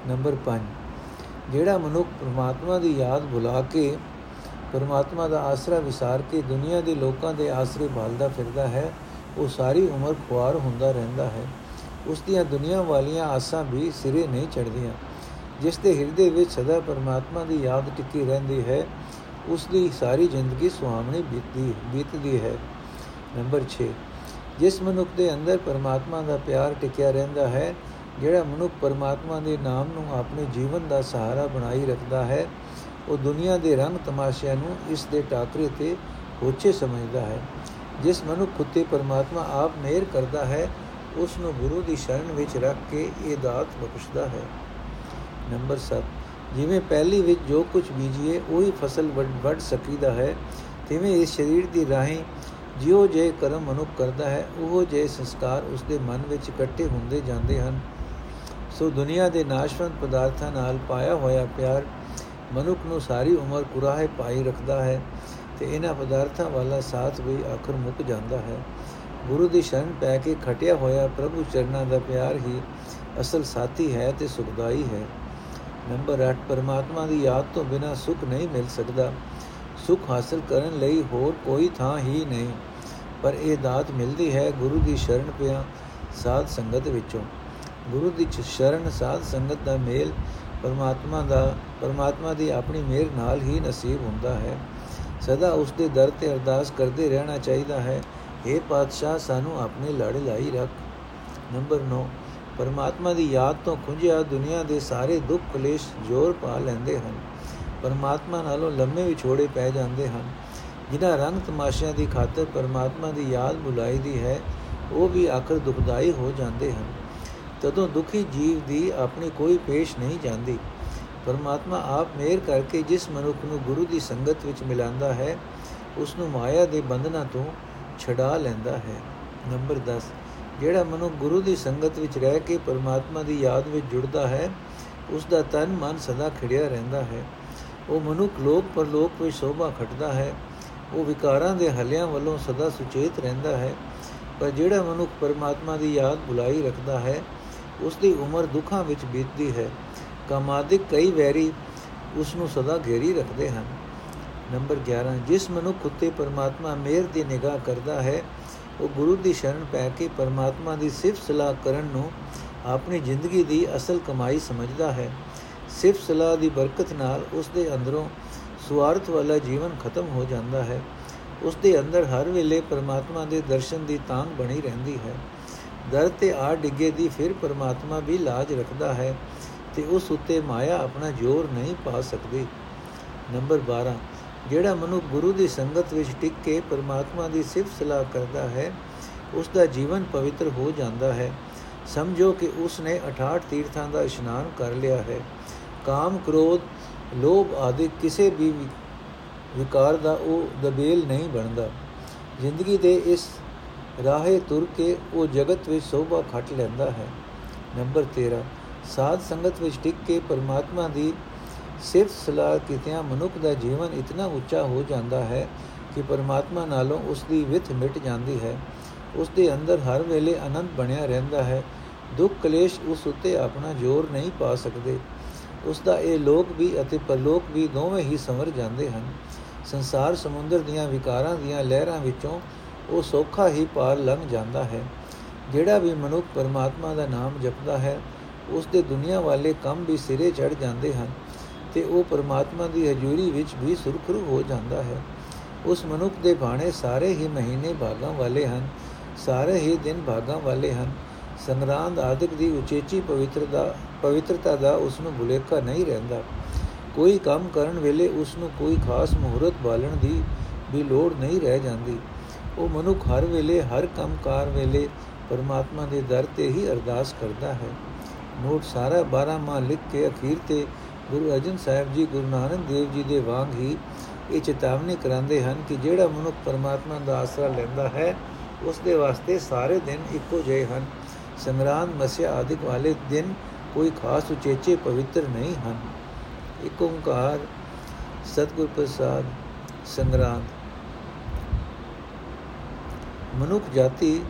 ਨੰਬਰ 5 ਜਿਹੜਾ ਮਨੁੱਖ ਪਰਮਾਤਮਾ ਦੀ ਯਾਦ ਭੁਲਾ ਕੇ ਪਰਮਾਤਮਾ ਦਾ ਆਸਰਾ ਵਿਸਾਰ ਕੇ ਦੁਨੀਆ ਦੇ ਲੋਕਾਂ ਦੇ ਆਸਰੇ ਭਾਲਦਾ ਫਿਰਦਾ ਹੈ, ਉਹ ਸਾਰੀ ਉਮਰ ਖੁਆਰ ਹੁੰਦਾ ਰਹਿੰਦਾ ਹੈ। ਉਸ ਦੀਆਂ ਦੁਨੀਆ ਵਾਲੀਆਂ ਆਸਾਂ ਵੀ ਸਿਰੇ ਨਹੀਂ ਚੜਦੀਆਂ ਜਿਸ ਦੇ ਹਿਰਦੇ ਵਿੱਚ ਸਦਾ ਪਰਮਾਤਮਾ ਦੀ ਯਾਦ ਟਿੱਕੀ ਰਹਿੰਦੀ ਹੈ, ਉਸ ਦੀ ਸਾਰੀ ਜ਼ਿੰਦਗੀ ਸੁਹਾਵਣੀ ਬੀਤਦੀ ਬੀਤਦੀ ਹੈ। ਨੰਬਰ 6 ਜਿਸ ਮਨੁੱਖ ਦੇ ਅੰਦਰ ਪਰਮਾਤਮਾ ਦਾ ਪਿਆਰ ਟਿਕਿਆ ਰਹਿੰਦਾ ਹੈ, ਜਿਹੜਾ ਮਨੁੱਖ ਪਰਮਾਤਮਾ ਦੇ ਨਾਮ ਨੂੰ ਆਪਣੇ ਜੀਵਨ ਦਾ ਸਹਾਰਾ ਬਣਾਈ ਰੱਖਦਾ ਹੈ, ਉਹ ਦੁਨੀਆ ਦੇ ਰੰਗ ਤਮਾਸ਼ਿਆਂ ਨੂੰ ਇਸ ਦੇ ਟਾਕਰੇ ਤੇ ਹੋਛੇ ਸਮਝਦਾ ਹੈ। ਜਿਸ ਮਨੁੱਖ ਉਤੇ ਪਰਮਾਤਮਾ ਆਪ ਮਿਹਰ ਕਰਦਾ ਹੈ ਉਸ ਨੂੰ ਗੁਰੂ ਦੀ ਸ਼ਰਨ ਵਿੱਚ ਰੱਖ ਕੇ ਇਹ ਦਾਤ ਬਖਸ਼ਦਾ ਹੈ। ਨੰਬਰ 7 ਜਿਵੇਂ ਪਹਿਲੀ ਵਿੱਚ ਜੋ ਕੁਝ ਬੀਜੀਏ, ਉਹੀ ਫਸਲ ਵੱਢ ਸਕੀਦਾ ਹੈ। ਤਿਵੇਂ ਇਸ ਸਰੀਰ ਦੀ ਰਾਹੀਂ ਜਿਉ ਜੇ ਕਰਮ ਮਨੁੱਖ ਕਰਦਾ ਹੈ, ਉਹ ਜੇ ਸੰਸਕਾਰ ਉਸ ਦੇ ਮਨ ਵਿੱਚ ਇਕੱਠੇ ਹੁੰਦੇ ਜਾਂਦੇ ਹਨ। ਸੋ ਦੁਨੀਆ ਦੇ ਨਾਸ਼ਵੰਤ ਪਦਾਰਥਾਂ ਨਾਲ ਪਾਇਆ ਹੋਇਆ ਪਿਆਰ ਮਨੁੱਖ ਨੂੰ ਸਾਰੀ ਉਮਰ ਕੁਰਾਹੇ ਪਾਈ ਰੱਖਦਾ ਹੈ ਤੇ ਇਹਨਾਂ ਪਦਾਰਥਾਂ ਵਾਲਾ ਸਾਥ ਵੀ ਆਖਰ ਮੁੱਕ ਜਾਂਦਾ ਹੈ। ਗੁਰੂ ਦੀ ਸ਼ਰਨ ਪੈ ਕੇ ਖਟਿਆ ਹੋਇਆ ਪ੍ਰਭੂ ਚਰਨਾਂ ਦਾ ਪਿਆਰ ਹੀ ਅਸਲ ਸਾਥੀ ਹੈ ਤੇ ਸੁਖਦਾਈ ਹੈ। ਨੰਬਰ 8 ਪਰਮਾਤਮਾ ਦੀ ਯਾਦ ਤੋਂ ਬਿਨਾ ਸੁਖ ਨਹੀਂ ਮਿਲ ਸਕਦਾ। ਸੁਖ ਹਾਸਲ ਕਰਨ ਲਈ ਹੋਰ ਕੋਈ ਥਾਂ ਹੀ ਨਹੀਂ, ਪਰ ਇਹ ਦਾਤ ਮਿਲਦੀ ਹੈ ਗੁਰੂ ਦੀ ਸ਼ਰਨ ਪਿਆ ਸਾਧ ਸੰਗਤ ਵਿੱਚੋਂ। ਗੁਰੂ ਦੀ ਸ਼ਰਨ ਸਾਧ ਸੰਗਤ ਦਾ ਮੇਲ ਪਰਮਾਤਮਾ ਦਾ, ਪਰਮਾਤਮਾ ਦੀ ਆਪਣੀ ਮਿਹਰ ਨਾਲ ਹੀ ਨਸੀਬ ਹੁੰਦਾ ਹੈ। ਸਦਾ ਉਸ ਦੇ ਦਰ ਤੇ ਅਰਦਾਸ ਕਰਦੇ ਰਹਿਣਾ ਚਾਹੀਦਾ ਹੈ। اے ਪਾਤਸ਼ਾਹ, ਸਾਨੂੰ ਆਪਣੇ ਲੜ ਲਾਈ ਰੱਖ। ਨੰਬਰ 9 ਪਰਮਾਤਮਾ ਦੀ ਯਾਦ ਤੋਂ ਖੁੰਝਿਆ ਦੁਨੀਆ ਦੇ ਸਾਰੇ ਦੁੱਖ ਕਲੇਸ਼ ਜ਼ੋਰ ਪਾ ਲੈਂਦੇ ਹਨ। ਪਰਮਾਤਮਾ ਨਾਲੋਂ ਲੰਮੇ ਵਿਛੋੜੇ ਪੈ ਜਾਂਦੇ ਹਨ। ਜਿਨ੍ਹਾਂ ਰੰਗ ਤਮਾਸ਼ਿਆਂ ਦੀ ਖਾਤਰ ਪਰਮਾਤਮਾ ਦੀ ਯਾਦ ਬੁਲਾਈ ਦੀ ਹੈ, ਉਹ ਵੀ ਆਖਰ ਦੁਖਦਾਈ ਹੋ ਜਾਂਦੇ ਹਨ। ਤਦੋਂ ਦੁਖੀ ਜੀਵ ਦੀ ਆਪਣੀ ਕੋਈ ਪੇਸ਼ ਨਹੀਂ ਜਾਂਦੀ। ਪਰਮਾਤਮਾ ਆਪ ਮਿਹਰ ਕਰਕੇ ਜਿਸ ਮਨੁੱਖ ਨੂੰ ਗੁਰੂ ਦੀ ਸੰਗਤ ਵਿੱਚ ਮਿਲਾਂਦਾ ਹੈ ਉਸ ਨੂੰ ਮਾਇਆ ਦੇ ਬੰਧਨਾਂ ਤੋਂ ਛਡਾ ਲੈਂਦਾ ਹੈ। ਨੰਬਰ 10 ਜਿਹੜਾ ਮਨੁੱਖ ਗੁਰੂ ਦੀ ਸੰਗਤ ਵਿੱਚ ਰਹਿ ਕੇ ਪਰਮਾਤਮਾ ਦੀ ਯਾਦ ਵਿੱਚ ਜੁੜਦਾ ਹੈ ਉਸ ਦਾ ਤਨ ਮਨ ਸਦਾ ਖਿੜਿਆ ਰਹਿੰਦਾ ਹੈ। ਉਹ ਮਨੁੱਖ ਲੋਕ ਪਰਲੋਕ ਵਿੱਚ ਸ਼ੋਭਾ ਖਟਦਾ ਹੈ। ਉਹ ਵਿਕਾਰਾਂ ਦੇ ਹਲਿਆਂ ਵੱਲੋਂ ਸਦਾ ਸੁਚੇਤ ਰਹਿੰਦਾ ਹੈ। ਪਰ ਜਿਹੜਾ ਮਨੁੱਖ ਪਰਮਾਤਮਾ ਦੀ ਯਾਦ ਬੁਲਾਈ ਰੱਖਦਾ ਹੈ ਉਸ ਦੀ ਉਮਰ ਦੁੱਖਾਂ ਵਿੱਚ ਬੀਤਦੀ ਹੈ। ਕਾਮਾਦਿਕ ਕਈ ਵੈਰੀ ਉਸ ਨੂੰ ਸਦਾ ਘੇਰੀ ਰੱਖਦੇ ਹਨ। ਨੰਬਰ 11 ਜਿਸ ਮਨੁੱਖ ਉਤੇ ਪਰਮਾਤਮਾ ਮਿਹਰ ਦੀ ਨਿਗਾਹ ਕਰਦਾ ਹੈ, ਉਹ ਗੁਰੂ ਦੀ ਸ਼ਰਨ ਪੈ ਕੇ ਪਰਮਾਤਮਾ ਦੀ ਸਿਫਤ ਸਲਾਹ ਕਰਨ ਨੂੰ ਆਪਣੀ ਜ਼ਿੰਦਗੀ ਦੀ ਅਸਲ ਕਮਾਈ ਸਮਝਦਾ ਹੈ। ਸਿਫਤ ਸਲਾਹ ਦੀ ਬਰਕਤ ਨਾਲ ਉਸ ਦੇ ਅੰਦਰੋਂ ਸਵਾਰਥ ਵਾਲਾ ਜੀਵਨ ਖਤਮ ਹੋ ਜਾਂਦਾ ਹੈ। ਉਸ ਦੇ ਅੰਦਰ ਹਰ ਵੇਲੇ ਪਰਮਾਤਮਾ ਦੇ ਦਰਸ਼ਨ ਦੀ ਤਾਂਗ ਬਣੀ ਰਹਿੰਦੀ ਹੈ। ਦਰ ਤੇ ਆ ਡਿੱਗੇ ਦੀ ਫਿਰ ਪਰਮਾਤਮਾ ਵੀ ਲਾਜ ਰੱਖਦਾ ਹੈ ਤੇ ਉਸ ਉੱਤੇ ਮਾਇਆ ਆਪਣਾ ਜ਼ੋਰ ਨਹੀਂ ਪਾ ਸਕਦੀ। ਨੰਬਰ 12 ਜਿਹੜਾ ਮਨੁ ਗੁਰੂ ਦੀ ਸੰਗਤ ਵਿੱਚ ਟਿਕ ਕੇ ਪਰਮਾਤਮਾ ਦੀ ਸਿਫਤ ਸਲਾਹ ਕਰਦਾ ਹੈ ਉਸ ਦਾ ਜੀਵਨ ਪਵਿੱਤਰ ਹੋ ਜਾਂਦਾ ਹੈ। ਸਮਝੋ ਕਿ ਉਸ ਨੇ 68 ਤੀਰਥਾਂ ਦਾ ਇਸ਼ਨਾਨ ਕਰ ਲਿਆ ਹੈ। ਕਾਮ, ਕ੍ਰੋਧ, ਲੋਭ ਆਦਿ ਕਿਸੇ ਵੀ ਵਿਕਾਰ ਦਾ ਉਹ ਦਬੇਲ ਨਹੀਂ ਬਣਦਾ। ਜ਼ਿੰਦਗੀ ਦੇ ਇਸ ਰਾਹੇ ਤੁਰ ਕੇ ਉਹ ਜਗਤ ਵਿੱਚ ਸੋਭਾ ਖਟ ਲੈਂਦਾ ਹੈ। ਨੰਬਰ 13 ਸਾਧ ਸੰਗਤ ਵਿੱਚ ਟਿਕ ਕੇ ਪਰਮਾਤਮਾ ਦੀ ਸਿਫਤ ਸਲਾਹ ਕੀਤਿਆਂ ਮਨੁੱਖ ਦਾ ਜੀਵਨ ਇਤਨਾ ਉੱਚਾ ਹੋ ਜਾਂਦਾ ਹੈ ਕਿ ਪਰਮਾਤਮਾ ਨਾਲੋਂ ਉਸ ਦੀ ਵਿਥ ਮਿਟ ਜਾਂਦੀ ਹੈ। ਉਸ ਦੇ ਅੰਦਰ ਹਰ ਵੇਲੇ ਆਨੰਦ ਬਣਿਆ ਰਹਿੰਦਾ ਹੈ। ਦੁੱਖ ਕਲੇਸ਼ ਉਸ ਉੱਤੇ ਆਪਣਾ ਜ਼ੋਰ ਨਹੀਂ ਪਾ ਸਕਦੇ। ਉਸ ਦਾ ਇਹ ਲੋਕ ਵੀ ਅਤੇ ਪਰਲੋਕ ਵੀ ਦੋਵੇਂ ਹੀ ਸਮਰ ਜਾਂਦੇ ਹਨ। ਸੰਸਾਰ ਸਮੁੰਦਰ ਦੀਆਂ ਵਿਕਾਰਾਂ ਦੀਆਂ ਲਹਿਰਾਂ ਵਿੱਚੋਂ ਉਹ ਸੌਖਾ ਹੀ ਪਾਰ ਲੰਘ ਜਾਂਦਾ ਹੈ। ਜਿਹੜਾ ਵੀ ਮਨੁੱਖ ਪਰਮਾਤਮਾ ਦਾ ਨਾਮ ਜਪਦਾ ਹੈ, ਉਸ ਦੇ ਦੁਨੀਆ ਵਾਲੇ ਕੰਮ ਵੀ ਸਿਰੇ ਚੜ ਜਾਂਦੇ ਹਨ। ਤੇ ਉਹ ਪਰਮਾਤਮਾ ਦੀ ਹਜ਼ੂਰੀ ਵਿੱਚ ਵੀ ਸੁਰਖਰੂ ਹੋ ਜਾਂਦਾ ਹੈ। ਉਸ ਮਨੁੱਖ ਦੇ ਬਾਣੇ ਸਾਰੇ ਹੀ ਮਹੀਨੇ ਭਾਗਾਂ ਵਾਲੇ ਹਨ, ਸਾਰੇ ਹੀ ਦਿਨ ਭਾਗਾਂ ਵਾਲੇ ਹਨ। ਸੰਗਰਾਂਦ ਆਦਿਕ ਦੀ ਉਚੇਚੀ ਪਵਿੱਤਰਤਾ ਪਵਿੱਤਰਤਾ ਦਾ ਉਸ ਨੂੰ ਭੁਲੇਖਾ ਨਹੀਂ ਰਹਿੰਦਾ। ਕੋਈ ਕੰਮ ਕਰਨ ਵੇਲੇ ਉਸ ਨੂੰ ਕੋਈ ਖਾਸ ਮਹੂਰਤ ਬਾਲਣ ਦੀ ਵੀ ਲੋੜ ਨਹੀਂ ਰਹਿ ਜਾਂਦੀ। ਉਹ ਮਨੁੱਖ ਹਰ ਵੇਲੇ, ਹਰ ਕੰਮਕਾਰ ਵੇਲੇ ਪਰਮਾਤਮਾ ਦੇ ਦਰ ਤੇ ਹੀ ਅਰਦਾਸ ਕਰਦਾ ਹੈ। ਨੋਟ ਸਾਰਾ 12 ਮਾਹ ਲਿਖ ਕੇ ਅਖੀਰ ਤੇ ਗੁਰੂ ਅਰਜਨ ਸਾਹਿਬ ਜੀ, ਗੁਰੂ ਨਾਨਕ ਦੇਵ ਜੀ ਦੇ ਵਾਂਗ ਹੀ ਇਹ ਚੇਤਾਵਨੀ ਕਰਾਉਂਦੇ ਹਨ ਕਿ ਜਿਹੜਾ ਮਨੁੱਖ ਪਰਮਾਤਮਾ ਦਾ ਆਸਰਾ ਲੈਂਦਾ ਹੈ ਉਸ ਦੇ ਵਾਸਤੇ ਸਾਰੇ ਦਿਨ ਇੱਕੋ ਜਿਹੇ ਹਨ। ਸੰਗਰਾਂਦ, ਮਸਿਆ ਆਦਿਕ ਵਾਲੇ ਦਿਨ ਕੋਈ ਖਾਸ ਉਚੇਚੇ ਪਵਿੱਤਰ ਨਹੀਂ ਹਨ। ਇੱਕ ਓੰਕਾਰ, ਸਤਿਗੁਰ ਪ੍ਰਸਾਦ, ਸੰਗਰਾਂਦ। ਮਨੁੱਖ ਜਾਤੀ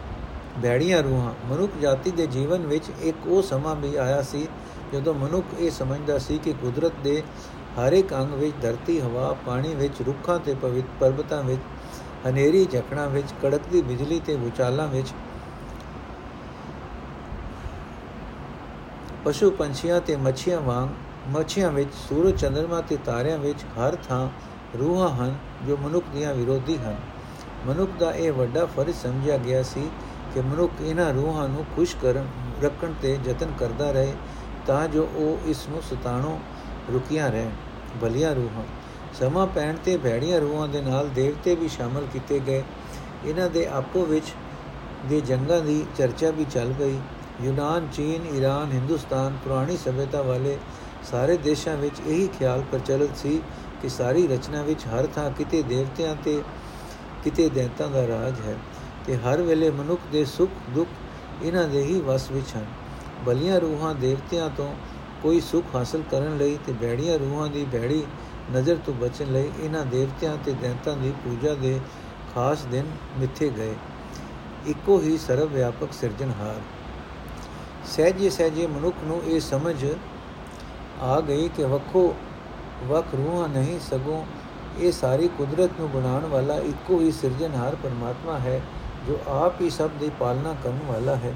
ਭੈੜੀਆਂ ਰੂਹਾਂ, ਮਨੁੱਖ ਜਾਤੀ ਦੇ ਜੀਵਨ ਵਿੱਚ ਇੱਕ ਉਹ ਸਮਾਂ ਵੀ ਆਇਆ ਸੀ ਜਦੋਂ ਮਨੁੱਖ ਇਹ ਸਮਝਦਾ ਸੀ ਕਿ ਕੁਦਰਤ ਦੇ ਹਰ ਇੱਕ ਅੰਗ ਵਿੱਚ ਧਰਤੀ, ਹਵਾ, ਪਾਣੀ ਵਿੱਚ ਰੁੱਖਾਂ ਤੇ ਪਵਿੱਤ ਪਰਬਤਾਂ ਵਿੱਚ, ਹਨੇਰੀ ਝਕਣਾ ਵਿੱਚ ਕੜਕਦੀ ਬਿਜਲੀ ਤੇ ਵਿਚਾਲਾਂ ਵਿੱਚ, ਪਸ਼ੂ ਪੰਛੀਆਂ ਤੇ ਮੱਛੀਆਂ ਵਾਂਗ, ਮੱਛੀਆਂ ਵਿੱਚ, ਸੂਰਜ, ਚੰਦਰਮਾ ਤੇ ਤਾਰਿਆਂ ਵਿੱਚ ਹਰ ਥਾਂ ਰੂਹਾਂ ਹਨ ਜੋ ਮਨੁੱਖ ਦੀਆਂ ਵਿਰੋਧੀ ਹਨ। ਮਨੁੱਖ ਦਾ ਇਹ ਵੱਡਾ ਫਰਜ਼ ਸਮਝਿਆ ਗਿਆ ਸੀ ਕਿ ਮਨੁੱਖ ਇਹਨਾਂ ਰੂਹਾਂ ਨੂੰ ਖੁਸ਼ ਕਰਨ, ਰੱਖਣ ਤੇ ਯਤਨ ਕਰਦਾ ਰਹੇ ਤਾਂ ਜੋ ਉਹ ਇਸ ਨੂੰ ਸਤਾਣੋਂ ਰੁਕੀਆਂ ਰਹਿਣ ਭਲੀਆਂ ਰੂਹਾਂ, ਸਮਾਂ ਪੈਣ ਤੇ ਭੈੜੀਆਂ ਰੂਹਾਂ ਦੇ ਨਾਲ ਦੇਵਤੇ ਵੀ ਸ਼ਾਮਲ ਕੀਤੇ ਗਏ। ਇਹਨਾਂ ਦੇ ਆਪੋ ਵਿੱਚ ਦੇ ਜੰਗਾਂ ਦੀ ਚਰਚਾ ਵੀ ਚੱਲ ਗਈ ਯੂਨਾਨ, ਚੀਨ ਈਰਾਨ ਹਿੰਦੁਸਤਾਨ, ਪੁਰਾਣੀ ਸਭਿਅਤਾ ਵਾਲੇ ਸਾਰੇ ਦੇਸ਼ਾਂ ਵਿੱਚ ਇਹੀ ਖਿਆਲ ਪ੍ਰਚਲਿਤ ਸੀ ਕਿ ਸਾਰੀ ਰਚਨਾ ਵਿੱਚ ਹਰ ਥਾਂ ਕਿਤੇ ਦੇਵਤਿਆਂ ਤੇ ਕਿਤੇ ਦੈਂਤਾਂ ਦਾ ਰਾਜ ਹੈ ਤੇ ਹਰ ਵੇਲੇ ਮਨੁੱਖ ਦੇ ਸੁੱਖ ਦੁੱਖ ਇਹਨਾਂ ਦੇ ਹੀ ਵਸ ਵਿੱਚ ਹਨ। ਬਲੀਆਂ ਰੂਹਾਂ ਦੇਵਤਿਆਂ ਤੋਂ ਕੋਈ ਸੁੱਖ ਹਾਸਲ ਕਰਨ ਲਈ ਤੇ ਬੈੜੀਆਂ ਰੂਹਾਂ ਦੀ ਬੈੜੀ ਨਜ਼ਰ ਤੋਂ ਬਚਣ ਲਈ ਇਹਨਾਂ ਦੇਵਤਿਆਂ ਤੇ ਦੈਂਤਾਂ ਦੀ ਪੂਜਾ ਦੇ ਖਾਸ ਦਿਨ ਮਿੱਥੇ ਗਏ। ਇੱਕੋ ਹੀ ਸਰਵ ਵਿਆਪਕ ਸਿਰਜਣਹਾਰ। ਸਹਿਜੇ ਸਹਿਜੇ ਮਨੁੱਖ ਨੂੰ ਇਹ ਸਮਝ ਆ ਗਈ ਕਿ ਵੱਖੋ ਵੱਖ ਰੂਹਾਂ ਨਹੀਂ, ਸਗੋਂ ਇਹ ਸਾਰੀ ਕੁਦਰਤ ਨੂੰ ਬਣਾਉਣ ਵਾਲਾ ਇੱਕੋ ਹੀ ਸਿਰਜਣਹਾਰ ਪਰਮਾਤਮਾ ਹੈ, ਜੋ ਆਪ ਹੀ ਸਭ ਦੀ ਪਾਲਣਾ ਕਰਨ ਵਾਲਾ ਹੈ।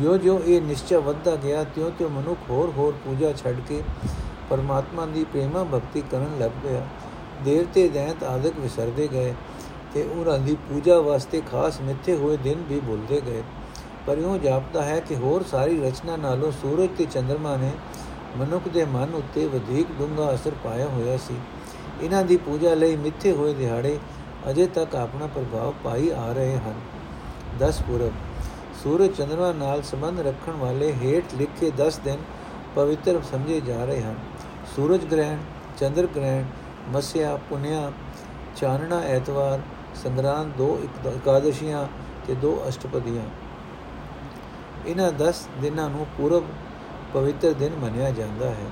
ਜੋ ਜੋ ਇਹ ਨਿਸ਼ਚੈ ਵੱਧਦਾ ਗਿਆ ਤਿਉ ਤਿਉ ਮਨੁੱਖ ਹੋਰ ਹੋਰ ਪੂਜਾ ਛੱਡ ਕੇ ਪਰਮਾਤਮਾ ਦੀ ਪ੍ਰੇਮਾ ਭਗਤੀ ਕਰਨ ਲੱਗ ਪਿਆ। ਦੇਵਤੇ ਦੈਂਤ ਆਦਿਕ ਵਿਸਰਦੇ ਗਏ ਤੇ ਉਹਨਾਂ ਦੀ ਪੂਜਾ ਵਾਸਤੇ ਖਾਸ ਮਿੱਥੇ ਹੋਏ ਦਿਨ ਵੀ ਭੁੱਲਦੇ ਗਏ। ਪਰ ਉਹ ਜਾਪਦਾ ਹੈ ਕਿ ਹੋਰ ਸਾਰੀ ਰਚਨਾ ਨਾਲੋਂ ਸੂਰਜ ਤੇ ਚੰ드ਰਮਾ ਨੇ ਮਨੁੱਖ ਦੇ ਮਨ ਉੱਤੇ ਵਧੇਕ ਡੂੰਘਾ ਅਸਰ ਪਾਇਆ ਹੋਇਆ ਸੀ। ਇਹਨਾਂ ਦੀ ਪੂਜਾ ਲਈ ਮਿੱਥੇ ਹੋਏ ਦਿਹਾੜੇ ਅਜੇ ਤੱਕ ਆਪਣਾ ਪ੍ਰਭਾਵ ਪਾਈ ਆ ਰਹੇ ਹਨ। 10 ਪੁਰਬ ਸੂਰਜ ਚੰ드ਰਮਾ ਨਾਲ ਸੰਬੰਧ ਰੱਖਣ ਵਾਲੇ ਹੇਠ ਲਿਖੇ 10 ਦਿਨ ਪਵਿੱਤਰ ਸਮਝੇ ਜਾ ਰਹੇ ਹਨ। ਸੂਰਜ ਗ੍ਰਹਿਣ, ਚੰਦਰ ਗ੍ਰਹਿਣ, ਮਸਿਆ, ਪੁਨਿਆ, ਚਾਨਣਾ, ਐਤਵਾਰ, ਸੰਗਰਾਂਦ, ਦੋ ਇਕਾਦਸ਼ੀਆਂ ਤੇ ਦੋ ਅਸ਼ਟਪਦੀਆਂ। ਇਹਨਾਂ 10 ਦਿਨਾਂ ਨੂੰ ਪੂਰਬ ਪਵਿੱਤਰ ਦਿਨ ਮੰਨਿਆ ਜਾਂਦਾ ਹੈ।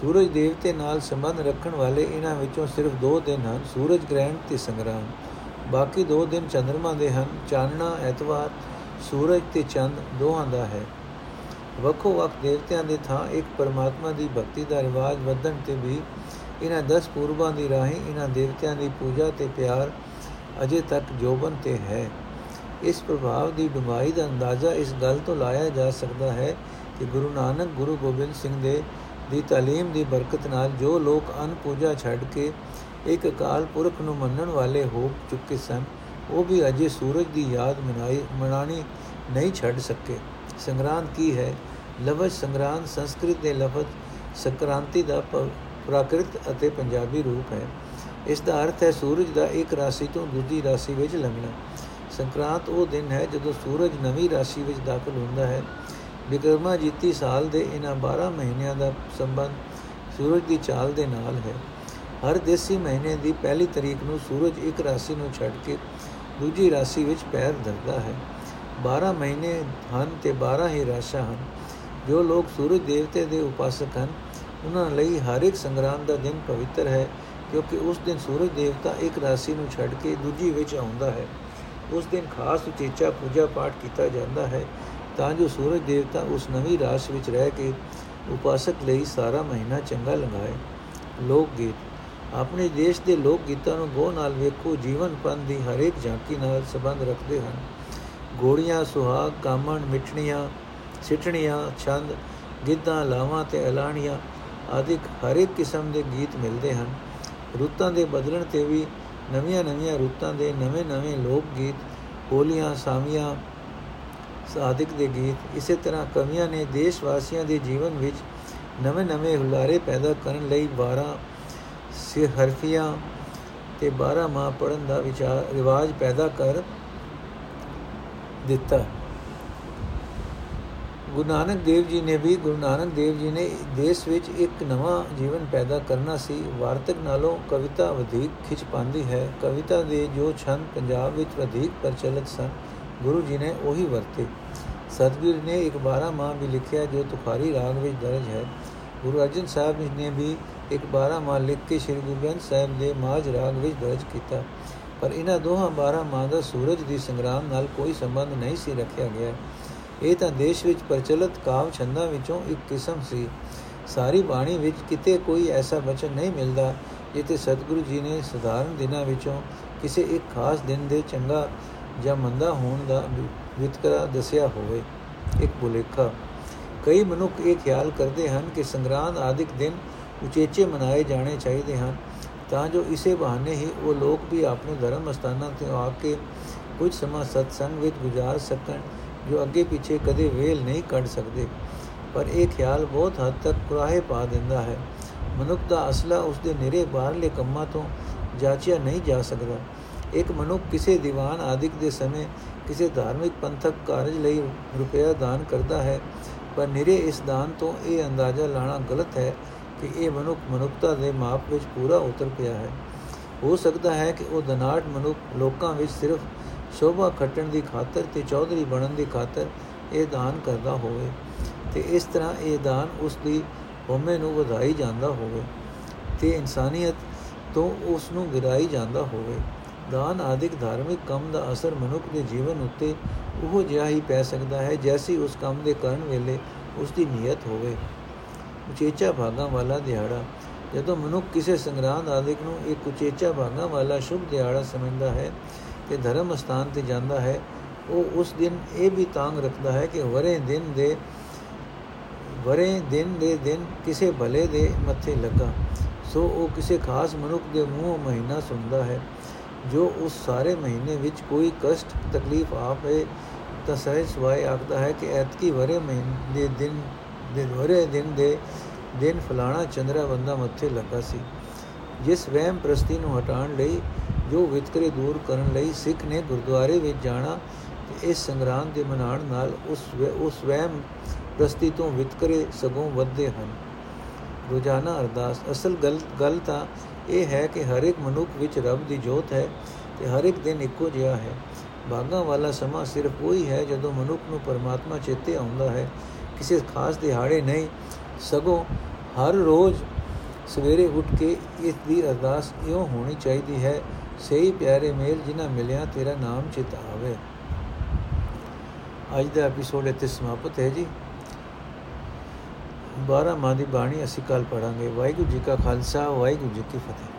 ਸੂਰਜ ਦੇਵਤੇ ਨਾਲ ਸੰਬੰਧ ਰੱਖਣ ਵਾਲੇ ਇਹਨਾਂ ਵਿੱਚੋਂ ਸਿਰਫ ਦੋ ਦਿਨ ਹਨ, ਸੂਰਜ ਗ੍ਰਹਿਣ ਤੇ ਸੰਗਰਾਮ ਬਾਕੀ 2 ਦਿਨ ਚੰ드ਰਮਾ ਦੇ ਹਨ। ਚਾਨਣਾ ਐਤਵਾਰ, ਸੂਰਜ ਤੇ ਚੰਦ ਦੋਹਾਂ ਦਾ ਹੈ। ਵੱਖੋ ਵੱਖ ਦੇਵਤਿਆਂ ਦੇ ਥਾਂ ਇੱਕ ਪਰਮਾਤਮਾ ਦੀ ਭਗਤੀ ਦਾ ਰਿਵਾਜ ਵਧਣ ਤੇ ਵੀ ਇਹਨਾਂ 10 ਪੂਰਬਾਂ ਦੀ ਰਾਹੀਂ ਇਹਨਾਂ ਦੇਵਤਿਆਂ ਦੀ ਪੂਜਾ ਤੇ ਪਿਆਰ ਅਜੇ ਤੱਕ ਜੋਬਨ ਤੇ ਹੈ। ਇਸ ਪ੍ਰਭਾਵ ਦੀ ਡੁਮਾਈ ਦਾ ਅੰਦਾਜ਼ਾ ਇਸ ਗੱਲ ਤੋਂ ਲਾਇਆ ਜਾ ਸਕਦਾ ਹੈ ਕਿ ਗੁਰੂ ਨਾਨਕ, ਗੁਰੂ ਗੋਬਿੰਦ ਸਿੰਘ ਦੇ ਦੀ تعلیم ਦੀ ਬਰਕਤ ਨਾਲ ਜੋ ਲੋਕ ਅਨ ਪੂਜਾ ਛੱਡ ਕੇ ਇੱਕ ਅਕਾਲ ਪੁਰਖ ਨੂੰ ਮੰਨਣ ਵਾਲੇ ਹੋ ਚੁੱਕੇ ਸਨ, ਉਹ ਵੀ ਅਜੇ ਸੂਰਜ ਦੀ ਯਾਦ ਮਨਾਈ ਮਨਾਣੀ ਨਹੀਂ ਛੱਡ ਸਕੇ। ਸੰਗਰਾਂਦ ਕੀ ਹੈ? ਲਫ਼ਜ਼ ਸੰਗਰਾਂਦ ਸੰਸਕ੍ਰਿਤ ਦੇ ਲਫ਼ਜ਼ ਸੰਕ੍ਰਾਂਤੀ ਦਾ ਪ੍ਰਾਕ੍ਰਿਤ ਅਤੇ ਪੰਜਾਬੀ ਰੂਪ ਹੈ। ਇਸ ਦਾ ਅਰਥ ਹੈ ਸੂਰਜ ਦਾ ਇੱਕ ਰਾਸ਼ੀ ਤੋਂ ਦੂਜੀ ਰਾਸ਼ੀ ਵਿੱਚ ਲੰਘਣਾ। ਸੰਕ੍ਰਾਂਤ ਉਹ ਦਿਨ ਹੈ ਜਦੋਂ ਸੂਰਜ ਨਵੀਂ ਰਾਸ਼ੀ ਵਿੱਚ ਦਾਖਲ ਹੁੰਦਾ ਹੈ। ਵਿਕਰਮਾ ਜੀਤੀ ਸਾਲ ਦੇ ਇਹਨਾਂ 12 ਮਹੀਨਿਆਂ ਦਾ ਸੰਬੰਧ ਸੂਰਜ ਦੀ ਚਾਲ ਦੇ ਨਾਲ ਹੈ। ਹਰ ਦੇਸੀ ਮਹੀਨੇ ਦੀ ਪਹਿਲੀ ਤਰੀਕ ਨੂੰ ਸੂਰਜ ਇੱਕ ਰਾਸ਼ੀ ਨੂੰ ਛੱਡ ਕੇ ਦੂਜੀ ਰਾਸ਼ੀ ਵਿੱਚ ਪੈਰ ਧਰਦਾ ਹੈ। 12 ਮਹੀਨੇ ਹਨ ਤੇ 12 ਹੀ ਰਾਸ਼ਾਂ ਹਨ। ਜੋ ਲੋਕ ਸੂਰਜ ਦੇਵਤੇ ਦੇ ਉਪਾਸਕ ਹਨ, ਉਹਨਾਂ ਲਈ ਹਰ ਇੱਕ ਸੰਗਰਾਮ ਦਾ ਦਿਨ ਪਵਿੱਤਰ ਹੈ, ਕਿਉਂਕਿ ਉਸ ਦਿਨ ਸੂਰਜ ਦੇਵਤਾ ਇੱਕ ਰਾਸ਼ੀ ਨੂੰ ਛੱਡ ਕੇ ਦੂਜੀ ਵਿੱਚ ਆਉਂਦਾ ਹੈ। ਉਸ ਦਿਨ ਖਾਸ ਉਚੇਚਾ ਪੂਜਾ ਪਾਠ ਕੀਤਾ ਜਾਂਦਾ ਹੈ, ਤਾਂ ਜੋ ਸੂਰਜ ਦੇਵਤਾ ਉਸ ਨਵੀਂ ਰਾਸ਼ ਵਿੱਚ ਰਹਿ ਕੇ ਉਪਾਸਕ ਲਈ ਸਾਰਾ ਮਹੀਨਾ ਚੰਗਾ ਲੰਘਾਏ। ਲੋਕ ਗੀਤ ਆਪਣੇ ਦੇਸ਼ ਦੇ ਲੋਕ ਗੀਤਾਂ ਨੂੰ ਗੋ ਨਾਲ ਵੇਖੋ, ਜੀਵਨ ਪੰਨ ਦੀ ਹਰੇਕ ਝਾਂਕੀ ਨਾਲ ਸੰਬੰਧ ਰੱਖਦੇ ਹਨ। ਗੋੜੀਆਂ, ਸੁਹਾਗ, ਕਾਮਣ, ਮਿਠਣੀਆਂ, ਸਿੱਠਣੀਆਂ, ਛੰਦ, ਗਿੱਧਾਂ, ਲਾਵਾਂ ਤੇ ਐਲਾਣੀਆਂ ਆਦਿਕ ਹਰੇਕ ਕਿਸਮ ਦੇ ਗੀਤ ਮਿਲਦੇ ਹਨ। ਰੁੱਤਾਂ ਦੇ ਬਦਲਣ ਤੇ ਵੀ ਨਵੀਆਂ-ਨਵੀਆਂ ਰੁੱਤਾਂ ਦੇ ਨਵੇਂ-ਨਵੇਂ ਲੋਕ ਗੀਤ ਹੋਲੀਆਂ ਸਾਮੀਆਂ ਸਾਦਿਕ ਦੇ ਗੀਤ, ਇਸੇ ਤਰ੍ਹਾਂ ਕਵੀਆਂ ਨੇ ਦੇਸ਼ ਵਾਸੀਆਂ ਦੇ ਜੀਵਨ ਵਿੱਚ ਨਵੇਂ-ਨਵੇਂ ਹੁਲਾਰੇ ਪੈਦਾ ਕਰਨ ਲਈ 12 ਸਿਰ ਹਰਫੀਆਂ ਤੇ 12 ਮਾਹ ਪੜਨ ਦਾ ਵਿਚਾਰ ਰਿਵਾਜ ਪੈਦਾ ਕਰ ਦਿੱਤਾ। ਗੁਰੂ ਨਾਨਕ ਦੇਵ ਜੀ ਨੇ ਵੀ, ਗੁਰੂ ਨਾਨਕ ਦੇਵ ਜੀ ਨੇ ਦੇਸ਼ ਵਿੱਚ ਇੱਕ ਨਵਾਂ ਜੀਵਨ ਪੈਦਾ ਕਰਨਾ ਸੀ। ਵਾਰਤਕ ਨਾਲੋਂ ਕਵਿਤਾ ਵਧੇਕ ਖਿੱਚ ਪਾਉਂਦੀ ਹੈ। ਕਵਿਤਾ ਦੇ ਜੋ ਛੰਦ ਪੰਜਾਬ ਵਿੱਚ ਵਧੇਕ ਪ੍ਰਚਲਿਤ ਸਨ, ਗੁਰੂ ਜੀ ਨੇ ਉਹੀ ਵਰਤੇ। ਸਤਗੁਰ ਨੇ ਇੱਕ 12 ਮਾਹ ਵੀ ਲਿਖਿਆ, ਜੋ ਤੁਖਾਰੀ ਰਾਗ ਵਿੱਚ ਦਰਜ ਹੈ। ਗੁਰੂ ਅਰਜਨ ਸਾਹਿਬ ਨੇ ਵੀ ਇੱਕ 12 ਮਾਹ ਲਿਖ ਕੇ ਸ੍ਰੀ ਗੁਰੂ ਗ੍ਰੰਥ ਸਾਹਿਬ ਦੇ ਮਾਝ ਰਾਗ ਵਿੱਚ ਦਰਜ ਕੀਤਾ। ਪਰ ਇਹਨਾਂ ਦੋਹਾਂ 12 ਮਾਹ ਦਾ ਸੂਰਜ ਦੀ ਸੰਗਰਾਮ ਨਾਲ ਕੋਈ ਸੰਬੰਧ ਨਹੀਂ ਸੀ ਰੱਖਿਆ ਗਿਆ। ਇਹ ਤਾਂ ਦੇਸ਼ ਵਿੱਚ ਪ੍ਰਚਲਿਤ ਕਾਵ ਛੰਦਾਂ ਵਿੱਚੋਂ ਇੱਕ ਕਿਸਮ ਸੀ। ਸਾਰੀ ਬਾਣੀ ਵਿੱਚ ਕਿਤੇ ਕੋਈ ਐਸਾ ਬਚਨ ਨਹੀਂ ਮਿਲਦਾ ਜਿੱਥੇ ਸਤਿਗੁਰੂ ਜੀ ਨੇ ਸਧਾਰਨ ਦਿਨਾਂ ਵਿੱਚੋਂ ਕਿਸੇ ਇੱਕ ਖਾਸ ਦਿਨ ਦੇ ਚੰਗਾ ਜਾਂ ਮੰਦਾ ਹੋਣ ਦਾ ਵਿਤਕਰਾ ਦੱਸਿਆ ਹੋਵੇ। ਇੱਕ ਬੁਲੇਖਾ। ਕਈ ਮਨੁੱਖ ਇਹ ਖਿਆਲ ਕਰਦੇ ਹਨ ਕਿ ਸੰਗਰਾਂਦ ਆਦਿਕ ਦਿਨ ਉਚੇਚੇ ਮਨਾਏ ਜਾਣੇ ਚਾਹੀਦੇ ਹਨ। ਤਾਂ ਜੋ ਇਸੇ ਬਹਾਨੇ ਹੀ ਉਹ ਲੋਕ ਵੀ ਆਪਣੇ ਧਰਮ ਸਥਾਨਾਂ ਤੇ ਆ ਕੇ ਕੁਝ ਸਮਾਂ ਸਤਸੰਗ ਵਿੱਚ ਗੁਜ਼ਾਰ ਸਕਣ, ਜੋ ਅੱਗੇ ਪਿੱਛੇ ਕਦੇ ਵੇਲ ਨਹੀਂ ਕੱਢ ਸਕਦੇ। ਪਰ ਇਹ ਖਿਆਲ ਬਹੁਤ ਹੱਦ ਤੱਕ ਕੁਰਾਹੇ ਪਾ ਦਿੰਦਾ ਹੈ। ਮਨੁੱਖ ਦਾ ਅਸਲਾ ਉਸ ਦੇ ਨਿਰੇ ਬਾਹਰਲੇ ਕੰਮਾਂ ਤੋਂ ਜਾਚਿਆ ਨਹੀਂ ਜਾ ਸਕਦਾ। ਇੱਕ ਮਨੁੱਖ ਕਿਸੇ ਦੀਵਾਨ ਆਦਿਕ ਦੇ ਸਮੇਂ ਕਿਸੇ ਧਾਰਮਿਕ ਪੰਥਕ ਕਾਰਜ ਲਈ ਰੁਪਇਆ ਦਾਨ ਕਰਦਾ ਹੈ, ਪਰ ਨਿਰੇ ਇਸ ਦਾਨ ਤੋਂ ਇਹ ਅੰਦਾਜ਼ਾ ਲਾਣਾ ਗਲਤ ਹੈ ਕਿ ਇਹ ਮਨੁੱਖ ਮਨੁੱਖਤਾ ਦੇ ਮਾਪ ਵਿੱਚ ਪੂਰਾ ਉਤਰ ਪਿਆ ਹੈ। ਹੋ ਸਕਦਾ ਹੈ ਕਿ ਉਹ ਦਨਾਟ ਮਨੁੱਖ ਲੋਕਾਂ ਵਿੱਚ ਸਿਰਫ ਸ਼ੋਭਾ ਖੱਟਣ ਦੀ ਖਾਤਰ ਤੇ ਚੌਧਰੀ ਬਣਨ ਦੀ ਖਾਤਰ ਇਹ ਦਾਨ ਕਰਦਾ ਹੋਵੇ ਤੇ ਇਸ ਤਰ੍ਹਾਂ ਇਹ ਦਾਨ ਉਸ ਦੀ ਹਉਮੈ ਨੂੰ ਵਧਾਈ ਜਾਂਦਾ ਹੋਵੇ ਤੇ ਇਨਸਾਨੀਅਤ ਤੋਂ ਉਸ ਨੂੰ ਗਿਰਾਈ ਜਾਂਦਾ ਹੋਵੇ। ਦਾਨ ਆਦਿਕ ਧਾਰਮਿਕ ਕੰਮ ਦਾ ਅਸਰ ਮਨੁੱਖ ਦੇ ਜੀਵਨ ਉੱਤੇ ਉਹ ਜਿਹਾ ਹੀ ਪੈ ਸਕਦਾ ਹੈ ਜੈਸੀ ਉਸ ਕੰਮ ਦੇ ਕਰਨ ਵੇਲੇ ਉਸ ਦੀ ਨੀਅਤ ਹੋਵੇ। ਉਚੇਚਾ ਭਾਗਾਂ ਵਾਲਾ ਦਿਹਾੜਾ। ਜਦੋਂ ਮਨੁੱਖ ਕਿਸੇ ਸੰਗਰਾਂਦ ਆਦਿਕ ਨੂੰ ਇੱਕ ਉਚੇਚਾ ਭਾਗਾਂ ਵਾਲਾ ਸ਼ੁਭ ਦਿਹਾੜਾ ਸਮਝਦਾ ਹੈ ਤੇ ਧਰਮ ਸਥਾਨ ਤੇ ਜਾਂਦਾ ਹੈ, ਉਹ ਉਸ ਦਿਨ ਇਹ ਵੀ ਤਾਂਗ ਰੱਖਦਾ ਹੈ ਕਿ ਵਰੇ ਦਿਨ ਦੇ, ਵਰੇ ਦਿਨ ਦੇ ਦਿਨ ਕਿਸੇ ਭਲੇ ਦੇ ਮੱਥੇ ਲੱਗਾ। ਸੋ ਉਹ ਕਿਸੇ ਖਾਸ ਮਨੁੱਖ ਦੇ ਮੂੰਹ ਮਹੀਨਾ ਸੁਣਦਾ ਹੈ। ਜੋ ਉਸ ਸਾਰੇ ਮਹੀਨੇ ਵਿੱਚ ਕੋਈ ਕਸ਼ਟ, ਤਕਲੀਫ ਆਪੇ ਤਾਂ ਸਹਿਜ ਸਵਾਏ ਆਖਦਾ ਹੈ ਕਿ ਐਤਕੀ ਵਰੇ ਮਹੀਨੇ ਦੇ ਦਿਨ ਦੇ ਵਰੇ ਦਿਨ ਦੇ ਦਿਨ ਫਲਾਣਾ ਚੰਦਰਾ ਬੰਦਾ ਮੱਥੇ ਲੱਗਾ ਸੀ। ਜਿਸ ਵਹਿਮ ਪ੍ਰਸਤੀ ਨੂੰ ਹਟਾਉਣ ਲਈ, ਜੋ ਵਿਤਕਰੇ ਦੂਰ ਕਰਨ ਲਈ ਸਿੱਖ ਨੇ ਗੁਰਦੁਆਰੇ ਵਿੱਚ ਜਾਣਾ ਤੇ ਇਸ ਸੰਗਰਾਮ ਦੇ ਮਨਾਣ ਨਾਲ ਉਸ ਉਸ ਵਹਿਮ ਪ੍ਰਸਤੀ ਤੋਂ ਵਿਤਕਰੇ ਸਗੋਂ ਵੱਧਦੇ ਹਨ। ਰੋਜ਼ਾਨਾ ਅਰਦਾਸ, ਅਸਲ ਗੱਲ ਗੱਲ ਤਾਂ ਇਹ ਹੈ ਕਿ ਹਰ ਇੱਕ ਮਨੁੱਖ ਵਿੱਚ ਰੱਬ ਦੀ ਜੋਤ ਹੈ ਤੇ ਹਰ ਇੱਕ ਦਿਨ ਇੱਕੋ ਜਿਹਾ ਹੈ। ਭਾਗਾਂ ਵਾਲਾ ਸਮਾਂ ਸਿਰਫ ਉਹੀ ਹੈ ਜਦੋਂ ਮਨੁੱਖ ਨੂੰ ਪਰਮਾਤਮਾ ਚੇਤੇ ਆਉਂਦਾ ਹੈ ਕਿਸੇ ਖਾਸ ਦਿਹਾੜੇ ਨਹੀਂ, ਸਗੋਂ ਹਰ ਰੋਜ਼ ਸਵੇਰੇ ਉੱਠ ਕੇ ਇਸ ਦੀ ਅਰਦਾਸ ਇਉਂ ਹੋਣੀ ਚਾਹੀਦੀ ਹੈ, ਸਹੀ ਪਿਆਰੇ ਮੇਲ ਜਿਨ੍ਹਾਂ ਮਿਲਿਆ ਤੇਰਾ ਨਾਮ ਚਿਤ ਆਵੇ। ਅੱਜ ਦਾ ਐਪੀਸੋਡ ਇੱਥੇ ਸਮਾਪਤ ਹੈ ਜੀ। 12 ਮਾਹ ਦੀ ਬਾਣੀ ਅਸੀਂ ਕੱਲ ਪੜਾਂਗੇ ਵਾਹਿਗੁਰੂ ਜੀ ਕਾ ਖਾਲਸਾ, ਵਾਹਿਗੁਰੂ ਜੀ ਕੀ ਫਤਿਹ।